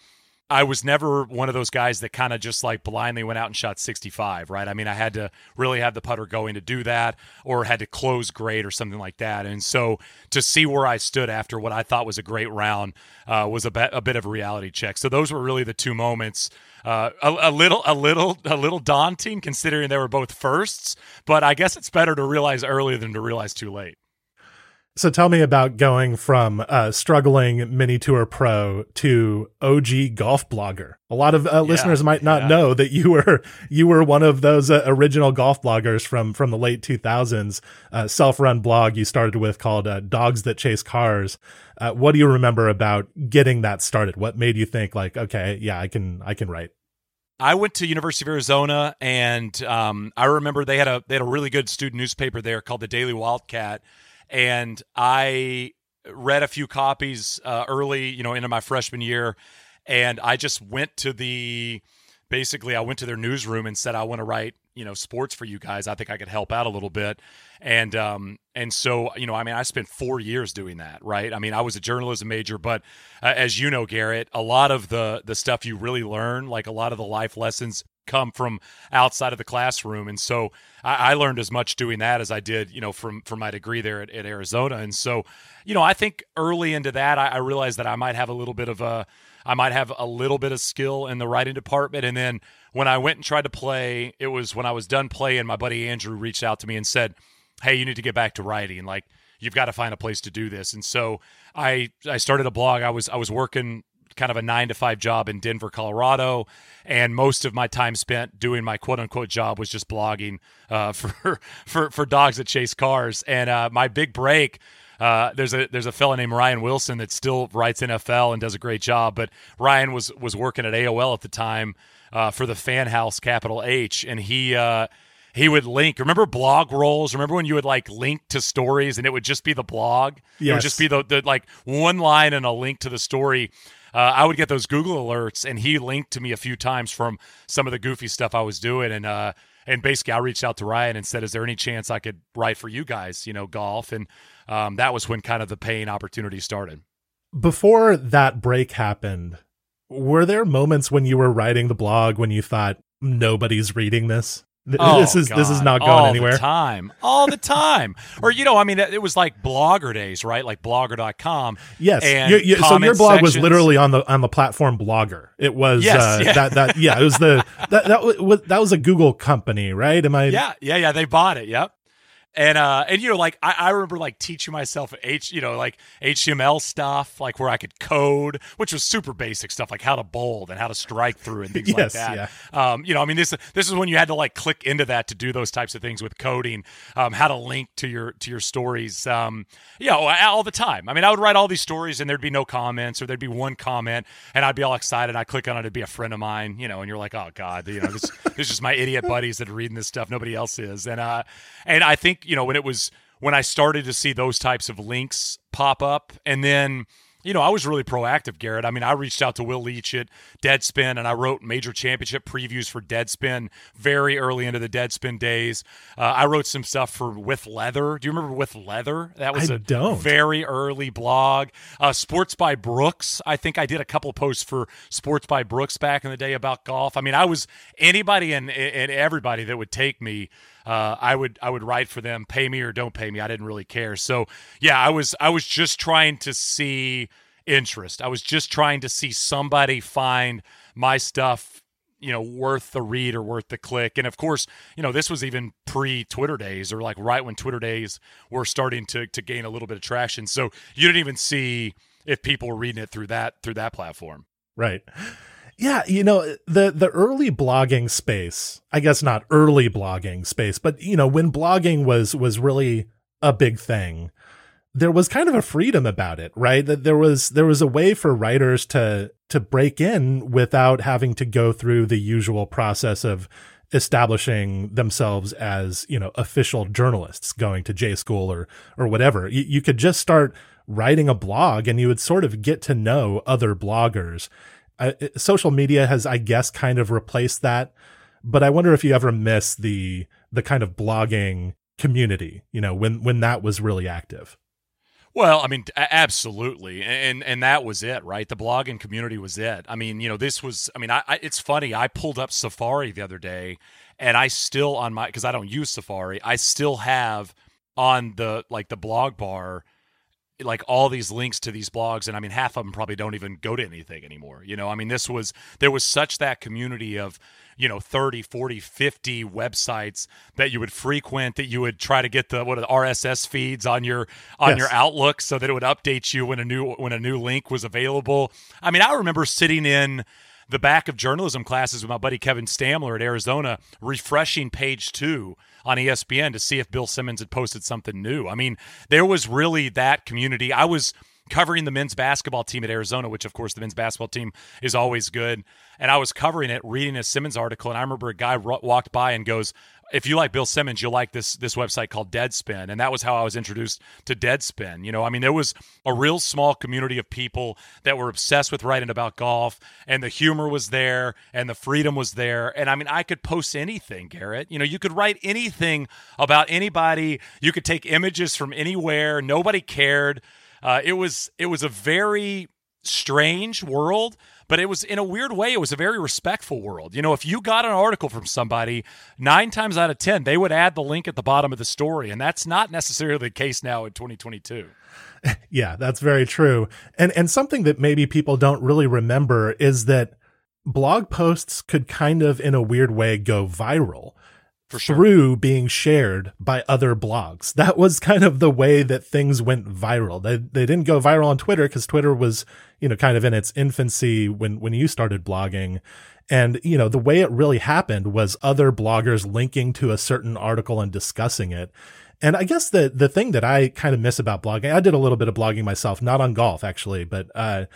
I was never one of those guys that kind of just like blindly went out and shot 65, right? I mean, I had to really have the putter going to do that or had to close great or something like that. And so to see where I stood after what I thought was a great round uh, was a, be- a bit of a reality check. So those were really the two moments. Uh, a, a little, a little, a little daunting considering they were both firsts, but I guess it's better to realize early than to realize too late. So tell me about going from uh, struggling mini tour pro to OG golf blogger. A lot of uh, yeah, listeners might not yeah. know that you were you were one of those uh, original golf bloggers from from the late 2000s. Uh, Self run blog you started with called uh, Dogs That Chase Cars. Uh, what do you remember about getting that started? What made you think like, okay, yeah, I can I can write. I went to University of Arizona, and um, I remember they had a they had a really good student newspaper there called the Daily Wildcat and I read a few copies uh, early, you know, into my freshman year, and I just went to the basically I went to their newsroom and said I want to write you know sports for you guys. I think I could help out a little bit, and um and so you know I mean I spent four years doing that, right? I mean I was a journalism major, but uh, as you know, Garrett, a lot of the the stuff you really learn, like a lot of the life lessons come from outside of the classroom. And so I, I, learned as much doing that as i did you know from from my degree there at, at arizona. And so you know i think early into that I, I, realized that i might have a little bit of a i might have a little bit of skill in the writing department. And then when i went and tried to play it was when i was done playing my buddy andrew reached out to me and said hey you need to get back to writing. Like you've got to find a place to do this. And so i i started a blog. I was i was working kind of a nine to five job in Denver, Colorado, and most of my time spent doing my quote unquote job was just blogging uh, for for for dogs that chase cars. And uh, my big break. Uh, there's a there's a fellow named Ryan Wilson that still writes NFL and does a great job. But Ryan was was working at AOL at the time uh, for the Fan House, capital H, and he uh, he would link. Remember blog rolls? Remember when you would like link to stories and it would just be the blog? Yes. It would just be the, the like one line and a link to the story uh, I would get those Google alerts, and he linked to me a few times from some of the goofy stuff I was doing, and uh, and basically I reached out to Ryan and said, "Is there any chance I could write for you guys? You know, golf?" And um, that was when kind of the paying opportunity started. Before that break happened, were there moments when you were writing the blog when you thought nobody's reading this? Oh, this is God. this is not going all anywhere. All the time, all the time, or you know, I mean, it was like blogger days, right? Like blogger.com. Yes, and you, you, so your blog sections. was literally on the on the platform Blogger. It was yes, uh, yeah. that that yeah, it was the that that was that was a Google company, right? Am I? Yeah, yeah, yeah. They bought it. Yep and uh and you know like I, I remember like teaching myself h you know like html stuff like where i could code which was super basic stuff like how to bold and how to strike through and things yes, like that. yeah. um you know i mean this this is when you had to like click into that to do those types of things with coding um how to link to your to your stories um you know all the time. I mean i would write all these stories and there'd be no comments or there'd be one comment and i'd be all excited. I'd click on it it'd be a friend of mine you know and you're like oh god you know this, this is just my idiot buddies that are reading this stuff. Nobody else is. And uh and i think you know when it was when I started to see those types of links pop up, and then you know, I was really proactive, Garrett. I mean, I reached out to Will Leitch at Deadspin and I wrote major championship previews for Deadspin very early into the Deadspin days. Uh, I wrote some stuff for With Leather. Do you remember With Leather? That was I a don't. very early blog. Uh, Sports by Brooks. I think I did a couple posts for Sports by Brooks back in the day about golf. I mean, I was anybody and, and everybody that would take me uh, I would I would write for them, pay me or don't pay me. I didn't really care. So yeah, I was I was just trying to see interest. I was just trying to see somebody find my stuff you know worth the read or worth the click and of course you know this was even pre twitter days or like right when twitter days were starting to to gain a little bit of traction so you didn't even see if people were reading it through that through that platform right yeah, you know, the the early blogging space, I guess not early blogging space, but you know, when blogging was was really a big thing, there was kind of a freedom about it, right? That there was there was a way for writers to to break in without having to go through the usual process of establishing themselves as you know official journalists going to J school or or whatever. You, you could just start writing a blog and you would sort of get to know other bloggers. Uh, social media has, I guess, kind of replaced that. But I wonder if you ever miss the the kind of blogging community, you know, when when that was really active. Well, I mean, absolutely, and and that was it, right? The blogging community was it. I mean, you know, this was. I mean, I, I it's funny. I pulled up Safari the other day, and I still on my because I don't use Safari. I still have on the like the blog bar like all these links to these blogs and i mean half of them probably don't even go to anything anymore you know i mean this was there was such that community of you know 30 40 50 websites that you would frequent that you would try to get the what the rss feeds on your on yes. your outlook so that it would update you when a new when a new link was available i mean i remember sitting in the back of journalism classes with my buddy Kevin Stamler at Arizona, refreshing page two on ESPN to see if Bill Simmons had posted something new. I mean, there was really that community. I was covering the men's basketball team at Arizona, which of course the men's basketball team is always good. And I was covering it, reading a Simmons article, and I remember a guy walked by and goes, if you like Bill Simmons, you'll like this this website called Deadspin, and that was how I was introduced to Deadspin. You know, I mean, there was a real small community of people that were obsessed with writing about golf, and the humor was there, and the freedom was there, and I mean, I could post anything, Garrett. You know, you could write anything about anybody. You could take images from anywhere. Nobody cared. Uh, it was it was a very strange world but it was in a weird way it was a very respectful world. You know if you got an article from somebody nine times out of ten they would add the link at the bottom of the story and that's not necessarily the case now in 2022 yeah that's very true. And and something that maybe people don't really remember is that blog posts could kind of in a weird way go viral Through being shared by other blogs. That was kind of the way that things went viral. They they didn't go viral on Twitter because Twitter was, you know, kind of in its infancy when when you started blogging. And, you know, the way it really happened was other bloggers linking to a certain article and discussing it. And I guess the the thing that I kind of miss about blogging, I did a little bit of blogging myself, not on golf actually, but uh,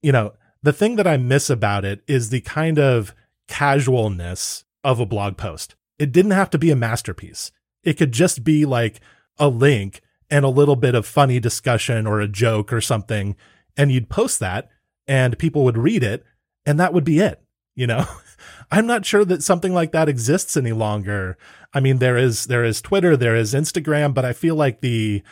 you know, the thing that I miss about it is the kind of casualness of a blog post it didn't have to be a masterpiece. It could just be like a link and a little bit of funny discussion or a joke or something. And you'd post that and people would read it and that would be it. You know, I'm not sure that something like that exists any longer. I mean, there is, there is Twitter, there is Instagram, but I feel like the,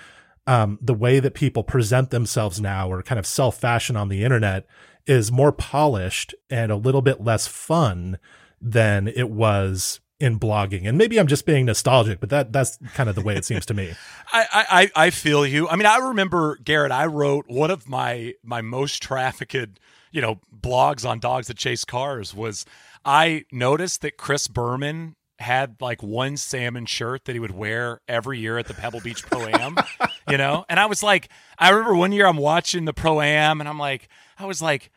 um, the way that people present themselves now or kind of self fashion on the internet is more polished and a little bit less fun than it was in blogging. And maybe i'm just being nostalgic but that that's kind of the way it seems to me. I, I i feel you. I mean i remember garrett i wrote one of my my most trafficked you know blogs on dogs that chase cars was i noticed that chris berman had like one salmon shirt that he would wear every year at the pebble beach pro am you know? And i was like i remember one year i'm watching the pro am and i'm like i was like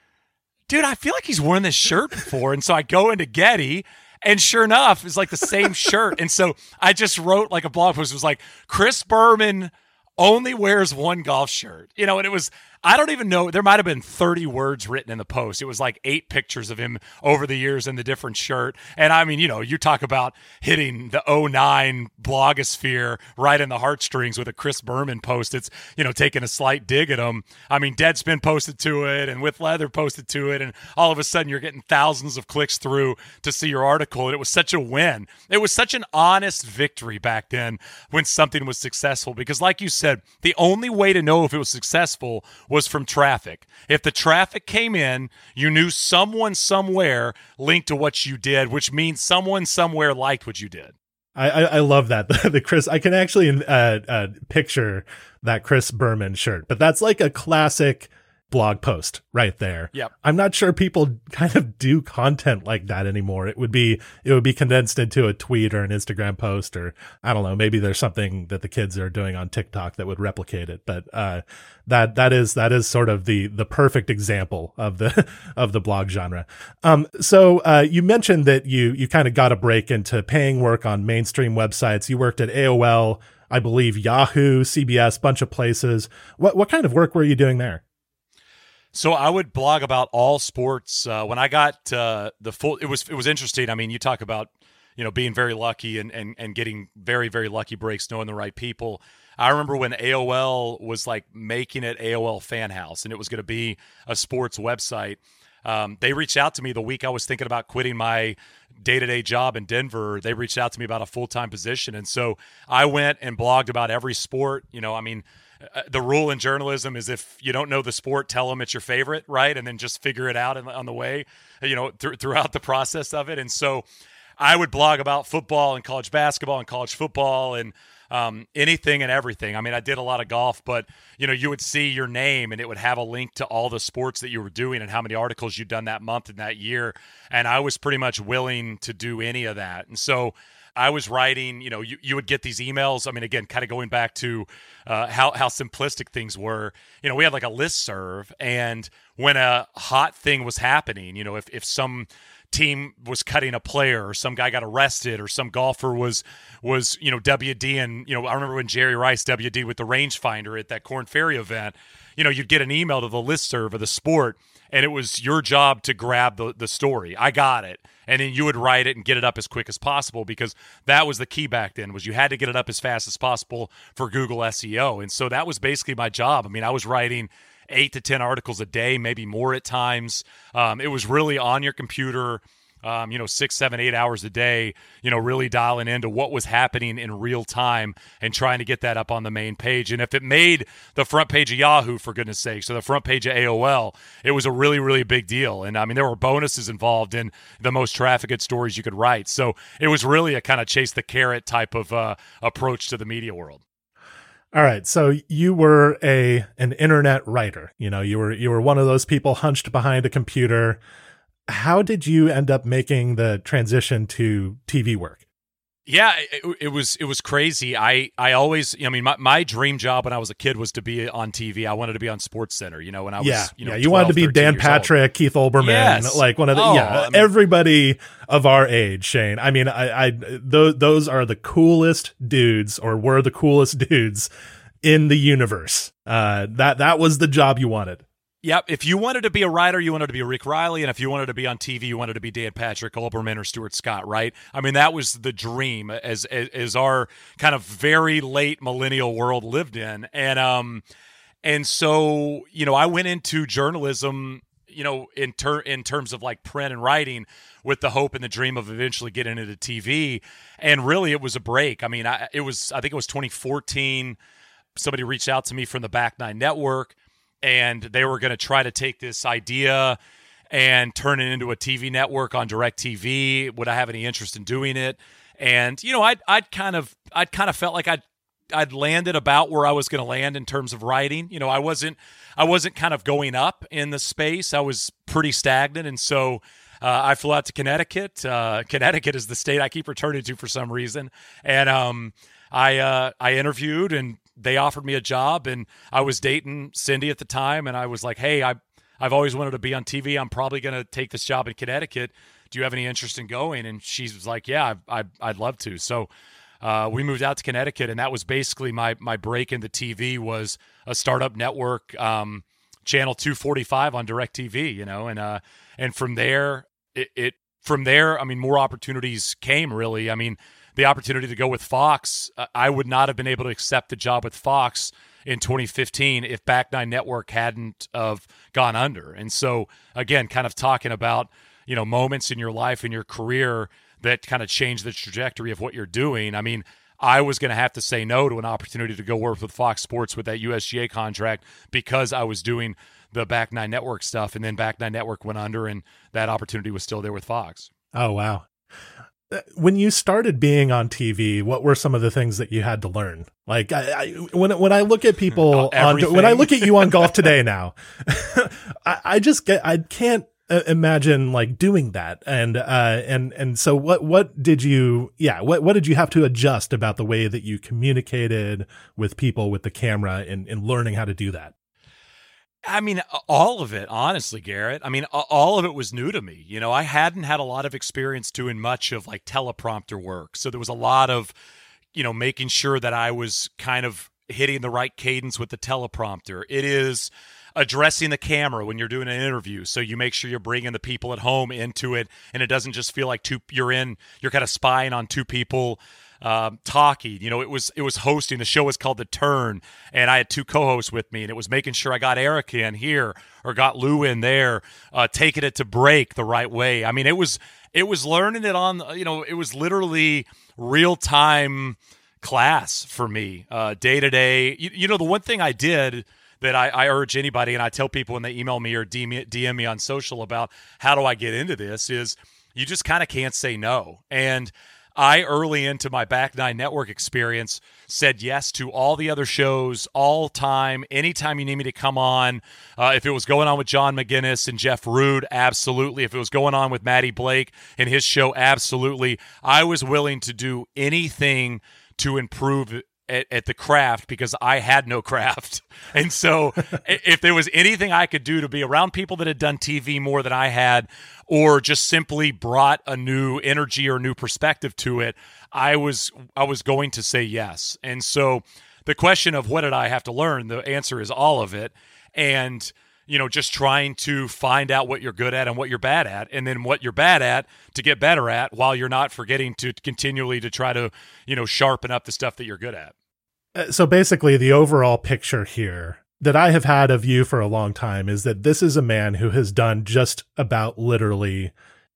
dude, I feel like he's worn this shirt before. And so I go into Getty and sure enough, it's like the same shirt. And so I just wrote like a blog post. It was like Chris Berman only wears one golf shirt, you know, and it was I don't even know. There might have been 30 words written in the post. It was like eight pictures of him over the years in the different shirt. And I mean, you know, you talk about hitting the 09 blogosphere right in the heartstrings with a Chris Berman post. It's, you know, taking a slight dig at him. I mean, Deadspin posted to it and With Leather posted to it. And all of a sudden you're getting thousands of clicks through to see your article. And it was such a win. It was such an honest victory back then when something was successful. Because, like you said, the only way to know if it was successful was from traffic. If the traffic came in, you knew someone somewhere linked to what you did, which means someone somewhere liked what you did. I, I, I love that the Chris. I can actually uh, uh, picture that Chris Berman shirt, but that's like a classic blog post right there. Yep. I'm not sure people kind of do content like that anymore. It would be it would be condensed into a tweet or an Instagram post or I don't know, maybe there's something that the kids are doing on TikTok that would replicate it. But uh that that is that is sort of the the perfect example of the of the blog genre. Um so uh you mentioned that you you kind of got a break into paying work on mainstream websites. You worked at AOL, I believe Yahoo, CBS, bunch of places. What what kind of work were you doing there? So I would blog about all sports. Uh, when I got uh, the full, it was it was interesting. I mean, you talk about you know being very lucky and and and getting very very lucky breaks, knowing the right people. I remember when AOL was like making it AOL Fan House, and it was going to be a sports website. Um, they reached out to me the week I was thinking about quitting my day to day job in Denver. They reached out to me about a full time position. And so I went and blogged about every sport. You know, I mean, uh, the rule in journalism is if you don't know the sport, tell them it's your favorite, right? And then just figure it out on the way, you know, th- throughout the process of it. And so I would blog about football and college basketball and college football and um, anything and everything. I mean, I did a lot of golf, but you know, you would see your name and it would have a link to all the sports that you were doing and how many articles you'd done that month and that year. And I was pretty much willing to do any of that. And so I was writing, you know, you, you would get these emails. I mean, again, kind of going back to uh, how, how simplistic things were. You know, we had like a list serve, and when a hot thing was happening, you know, if, if some team was cutting a player or some guy got arrested or some golfer was was you know WD and you know I remember when Jerry Rice WD with the rangefinder at that Korn Ferry event you know you'd get an email to the list serve of the sport and it was your job to grab the, the story I got it and then you would write it and get it up as quick as possible because that was the key back then was you had to get it up as fast as possible for Google SEO and so that was basically my job I mean I was writing eight to 10 articles a day, maybe more at times. Um, it was really on your computer. Um, you know, six, seven, eight hours a day, you know, really dialing into what was happening in real time and trying to get that up on the main page. And if it made the front page of Yahoo, for goodness sake, so the front page of AOL, it was a really, really big deal. And I mean, there were bonuses involved in the most trafficked stories you could write. So it was really a kind of chase the carrot type of uh, approach to the media world. All right, so you were a an internet writer. You know, you were you were one of those people hunched behind a computer. How did you end up making the transition to TV work? Yeah, it, it, was it was crazy. I I always, I mean, my, my dream job when I was a kid was to be on TV. I wanted to be on Sports Center. You know, when I was, yeah, you know, yeah, you wanted to be Dan Patrick, old. Keith Olbermann, yes. like one of the oh, yeah, I mean, everybody of our age, Shane. I mean, I, I those those are the coolest dudes, or were the coolest dudes in the universe. Uh, that that was the job you wanted. Yep. If you wanted to be a writer, you wanted to be Rick Reilly, and if you wanted to be on TV, you wanted to be Dan Patrick, Olbermann, or Stuart Scott, right? I mean, that was the dream as as, our kind of very late millennial world lived in, and um, and so you know, I went into journalism, you know, in ter- in terms of like print and writing, with the hope and the dream of eventually getting into TV, and really, it was a break. I mean, I, it was I think it was 2014 somebody reached out to me from the Back Nine Network, and they were going to try to take this idea and turn it into a TV network on DirecTV. Would I have any interest in doing it? And you know, I'd I'd kind of I'd kind of felt like I'd I'd landed about where I was going to land in terms of writing. You know, I wasn't I wasn't kind of going up in the space. I was pretty stagnant, and so. Uh, I flew out to Connecticut. Uh, Connecticut is the state I keep returning to for some reason, and um, I uh, I interviewed and they offered me a job and I was dating Cindy at the time and I was like, "Hey, I I've always wanted to be on TV. I'm probably going to take this job in Connecticut. Do you have any interest in going?" And she was like, "Yeah, I, I would love to." So uh, we moved out to Connecticut, and that was basically my my break into TV was a startup network, um, channel 245 on Directv, you know, and uh, and from there it, it from there, I mean, more opportunities came. Really, I mean the opportunity to go with Fox, uh, I would not have been able to accept the job with Fox in 2015 if Back Nine Network hadn't of gone under. And so again, kind of talking about you know moments in your life in your career that kind of change the trajectory of what you're doing. I mean, I was going to have to say no to an opportunity to go work with Fox Sports with that USGA contract because I was doing the Back Nine Network stuff, and then Back Nine Network went under, and that opportunity was still there with Fox. Oh wow! When you started being on TV, what were some of the things that you had to learn? Like I, I, when when I look at people on when I look at you on Golf Today now, I, I, just get I can't uh, imagine like doing that and uh and and so what what did you yeah what what did you have to adjust about the way that you communicated with people with the camera and in learning how to do that? I mean, all of it, honestly, Garrett. I mean, all of it was new to me. You know, I hadn't had a lot of experience doing much of like teleprompter work. So there was a lot of, you know, making sure that I was kind of hitting the right cadence with the teleprompter. It is, addressing the camera when you're doing an interview so you make sure you're bringing the people at home into it and it doesn't just feel like two you're in you're kind of spying on two people um, talking. You know it was it was hosting. The show was called the turn and i had two co-hosts with me and it was making sure i got eric in here or got lou in there uh, taking it to break the right way. I mean it was it was learning it on you know it was literally real time class for me day to day. You know the one thing i did that I, I, urge anybody, and I tell people when they email me or DM, DM me on social about how do I get into this, is you just kind of can't say no. And I, early into my Back Nine Network experience, said yes to all the other shows, all time, anytime you need me to come on. Uh, if it was going on with John McGinnis and Jeff Rude, absolutely. If it was going on with Matty Blake and his show, absolutely. I was willing to do anything to improve at, at, the craft because I had no craft. And so, if there was anything I could do to be around people that had done TV more than I had, or just simply brought a new energy or new perspective to it, I was I was going to say yes. And so, the question of what did I have to learn? The answer is all of it. And you know, just trying to find out what you're good at and what you're bad at, and then what you're bad at to get better at, while you're not forgetting to continually to try to, you know, sharpen up the stuff that you're good at. Uh, so basically, the overall picture here that I have had of you for a long time is that this is a man who has done just about literally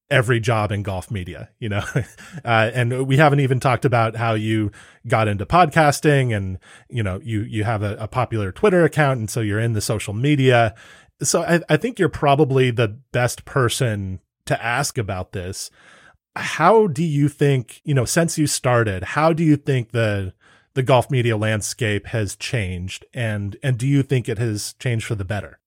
every job in golf media, you know, uh, and we haven't even talked about how you got into podcasting and, you know, you, you have a, a popular Twitter account. And so you're in the social media. So I, I think you're probably the best person to ask about this. How do you think, you know, since you started, how do you think the, the golf media landscape has changed and and do you think it has changed for the better?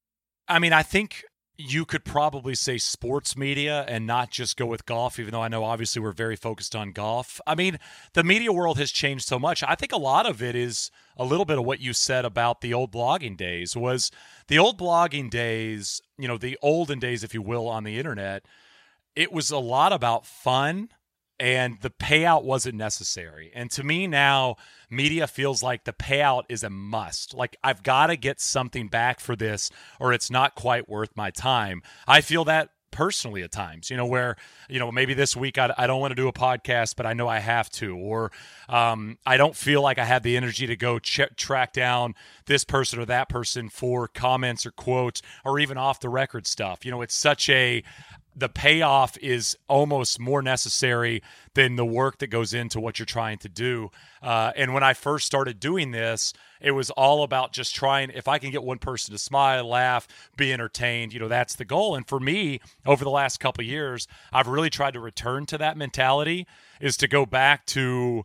I mean i think you could probably say sports media and not just go with golf even though i know obviously we're very focused on golf. I mean the media world has changed so much. I think a lot of it is a little bit of what you said about the old blogging days was the old blogging days you know the olden days if you will on the internet it was a lot about fun and the payout wasn't necessary. And to me now, media feels like the payout is a must. Like I've got to get something back for this or it's not quite worth my time. I feel that personally at times, you know, where, you know, maybe this week I, I don't want to do a podcast, but I know I have to, or um, I don't feel like I have the energy to go ch- track down this person or that person for comments or quotes or even off the record stuff. You know, it's such a, the payoff is almost more necessary than the work that goes into what you're trying to do. Uh, and when I first started doing this, it was all about just trying, if I can get one person to smile, laugh, be entertained, you know, that's the goal. And for me, over the last couple years, I've really tried to return to that mentality is to go back to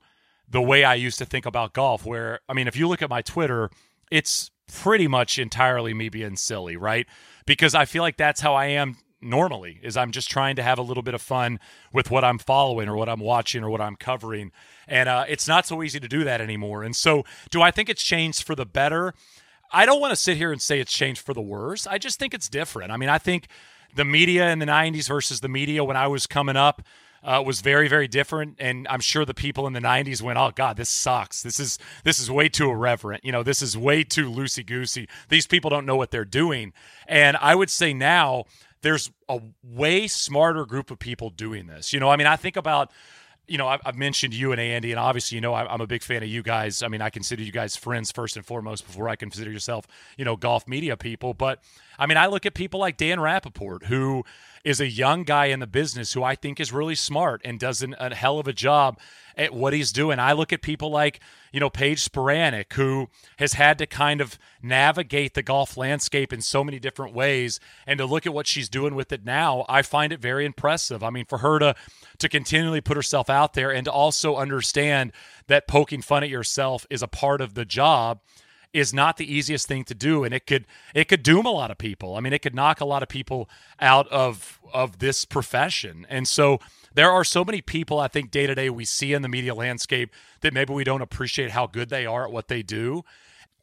the way I used to think about golf, where, I mean, if you look at my Twitter, it's pretty much entirely me being silly, right? Because I feel like that's how I am normally is I'm just trying to have a little bit of fun with what I'm following or what I'm watching or what I'm covering. And uh, it's not so easy to do that anymore. And so, do I think it's changed for the better? I don't want to sit here and say it's changed for the worse. I just think it's different. I mean, I think the media in the 90s versus the media when I was coming up uh, was very very different and i'm sure the people in the 90s went oh god this sucks this is this is way too irreverent you know this is way too loosey goosey these people don't know what they're doing and i would say now there's a way smarter group of people doing this. You know, I mean, I think about you know, I've, mentioned you and Andy, and obviously, you know, I'm a big fan of you guys. I mean, I consider you guys friends first and foremost before I consider yourself, you know, golf media people. But I mean, I look at people like Dan Rapaport, who is a young guy in the business who I think is really smart and does an, a hell of a job at what he's doing. I look at people like, you know, Paige Spiranac, who has had to kind of navigate the golf landscape in so many different ways. And to look at what she's doing with it now, I find it very impressive. I mean, for her to to continually put herself out there and to also understand that poking fun at yourself is a part of the job is not the easiest thing to do and it could it could doom a lot of people. I mean, it could knock a lot of people out of of this profession. And so there are so many people I think day to day we see in the media landscape that maybe we don't appreciate how good they are at what they do.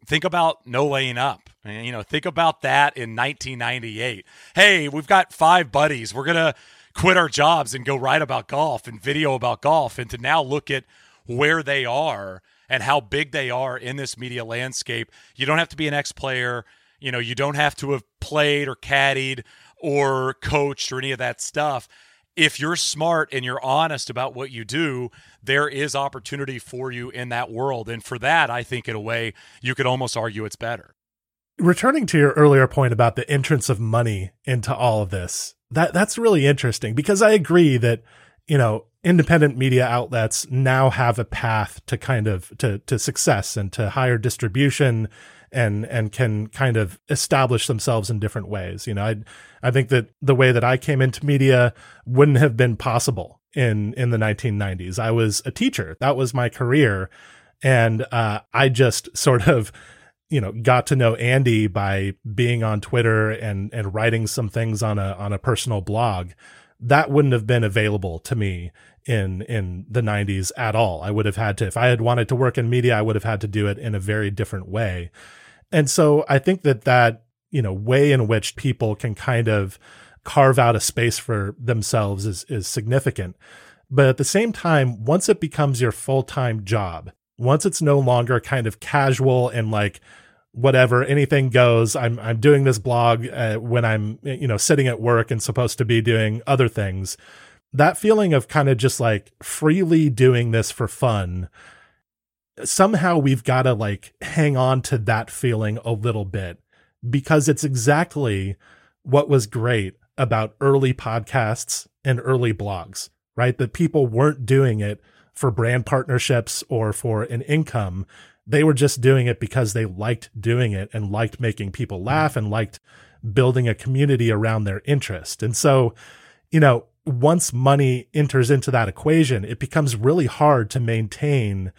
Think about no laying up. You know, think about that in 1998. Hey, we've got five buddies. We're going to quit our jobs and go write about golf and video about golf and to now look at where they are and how big they are in this media landscape. You don't have to be an ex player. You know, you don't have to have played or caddied or coached or any of that stuff. If you're smart and you're honest about what you do, there is opportunity for you in that world. And for that, I think in a way, you could almost argue it's better. Returning to your earlier point about the entrance of money into all of this, that that's really interesting because I agree that, you know, independent media outlets now have a path to kind of to to success and to higher distribution and and can kind of establish themselves in different ways. You know, I I think that the way that I came into media wouldn't have been possible in in the 1990s. I was a teacher. That was my career and uh, I just sort of you know got to know Andy by being on Twitter and and writing some things on a on a personal blog that wouldn't have been available to me in in the 90s at all. I would have had to if I had wanted to work in media, I would have had to do it in a very different way. And so I think that that, you know, way in which people can kind of carve out a space for themselves is is significant. But at the same time, once it becomes your full-time job, once it's no longer kind of casual and like whatever anything goes i'm i'm doing this blog uh, when i'm you know sitting at work and supposed to be doing other things that feeling of kind of just like freely doing this for fun somehow we've got to like hang on to that feeling a little bit because it's exactly what was great about early podcasts and early blogs right? That people weren't doing it for brand partnerships or for an income. They were just doing it because they liked doing it and liked making people laugh and liked building a community around their interest. And so you know once money enters into that equation, it becomes really hard to maintain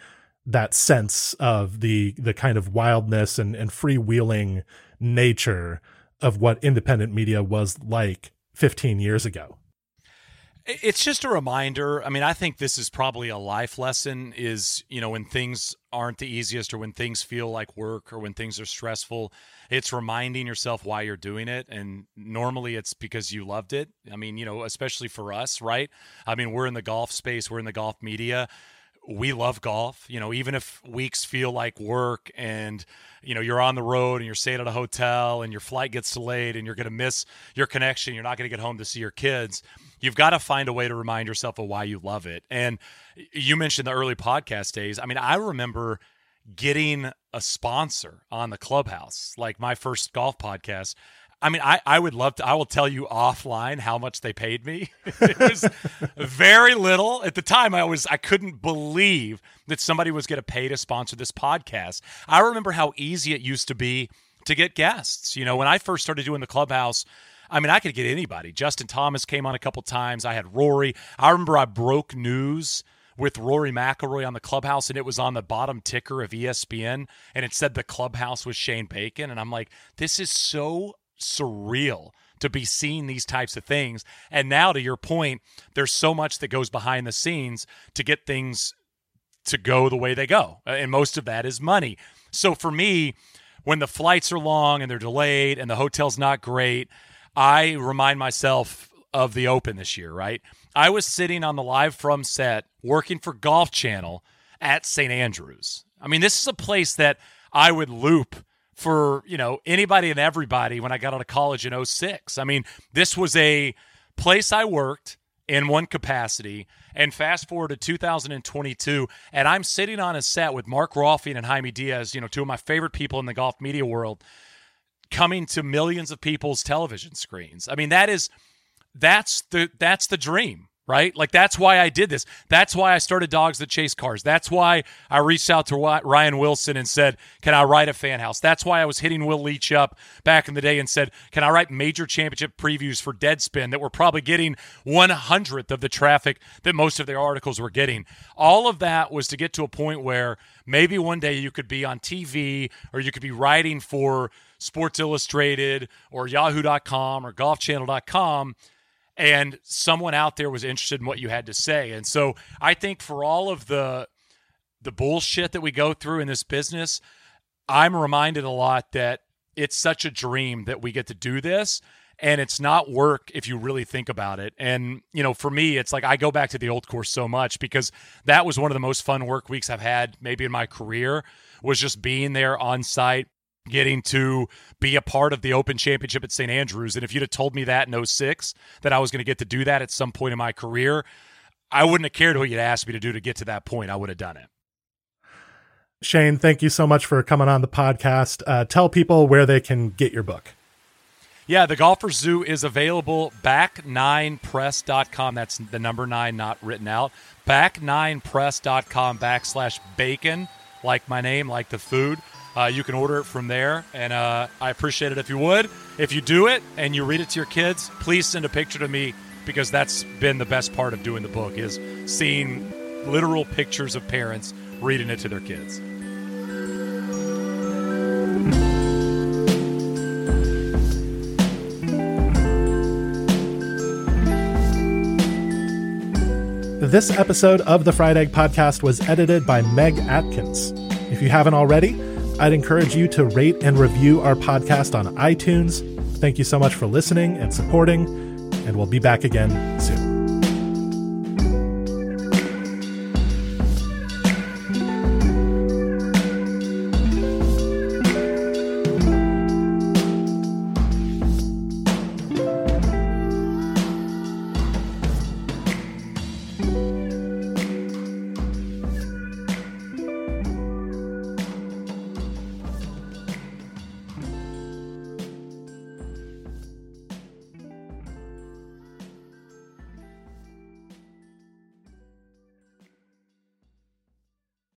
that sense of the the kind of wildness and, and freewheeling nature of what independent media was like 15 years ago. It's just a reminder. I mean, I think this is probably a life lesson is, you know, when things aren't the easiest or when things feel like work or when things are stressful, it's reminding yourself why you're doing it. And normally it's because you loved it. I mean, you know, especially for us, right? I mean, we're in the golf space, we're in the golf media we love golf. You know, even if weeks feel like work and, you know, you're on the road and you're staying at a hotel and your flight gets delayed and you're going to miss your connection, you're not going to get home to see your kids. You've got to find a way to remind yourself of why you love it. And you mentioned the early podcast days. I mean, I remember getting a sponsor on the clubhouse, like my first golf podcast. I mean, I, I would love to. I will tell you offline how much they paid me. it was very little at the time. I was I couldn't believe that somebody was going to pay to sponsor this podcast. I remember how easy it used to be to get guests. You know, when I first started doing the clubhouse, I mean, I could get anybody. Justin Thomas came on a couple times. I had Rory. I remember I broke news with Rory McIlroy on the clubhouse, and it was on the bottom ticker of ESPN, and it said the clubhouse was Shane Bacon, and I'm like, this is so surreal to be seeing these types of things. And now, to your point, there's so much that goes behind the scenes to get things to go the way they go. Uh, and most of that is money. So for me, when the flights are long and they're delayed and the hotel's not great, I remind myself of the Open this year, right? I was sitting on the live from set working for Golf Channel at St. Andrews. I mean, this is a place that I would loop for you know anybody and everybody when I got out of college in 06. I mean, this was a place I worked in one capacity. And fast forward to 2022, and I'm sitting on a set with Mark Rolfing and Jaime Diaz, you know, two of my favorite people in the golf media world, coming to millions of people's television screens. I mean, that is that's the that's the dream right? Like that's why I did this. That's why I started Dogs That Chase Cars. That's why I reached out to Ryan Wilson and said, "Can I write a fan house?" That's why I was hitting Will Leitch up back in the day and said, "Can I write major championship previews for Deadspin that were probably getting one hundredth of the traffic that most of their articles were getting?" All of that was to get to a point where maybe one day you could be on TV or you could be writing for Sports Illustrated or Yahoo.com or GolfChannel.com and someone out there was interested in what you had to say. And so I think for all of the the bullshit that we go through in this business, I'm reminded a lot that it's such a dream that we get to do this and it's not work if you really think about it. And you know, for me, it's like I go back to the old course so much because that was one of the most fun work weeks I've had maybe in my career was just being there on site getting to be a part of the Open Championship at St. Andrews. And if you'd have told me that in 06, that I was going to get to do that at some point in my career, I wouldn't have cared what you'd asked me to do to get to that point. I would have done it. Shane, thank you so much for coming on the podcast. Uh, tell people where they can get your book. Yeah, the Golfer Zoo is available back9press.com. That's the number nine, not written out. Back9press.com backslash bacon, like my name, like the food. Uh, you can order it from there, and uh, I appreciate it if you would. If you do it and you read it to your kids, please send a picture to me because that's been the best part of doing the book is seeing literal pictures of parents reading it to their kids. This episode of the Fried Egg Podcast was edited by Meg Atkins. If you haven't already, I'd encourage you to rate and review our podcast on iTunes. Thank you so much for listening and supporting, and we'll be back again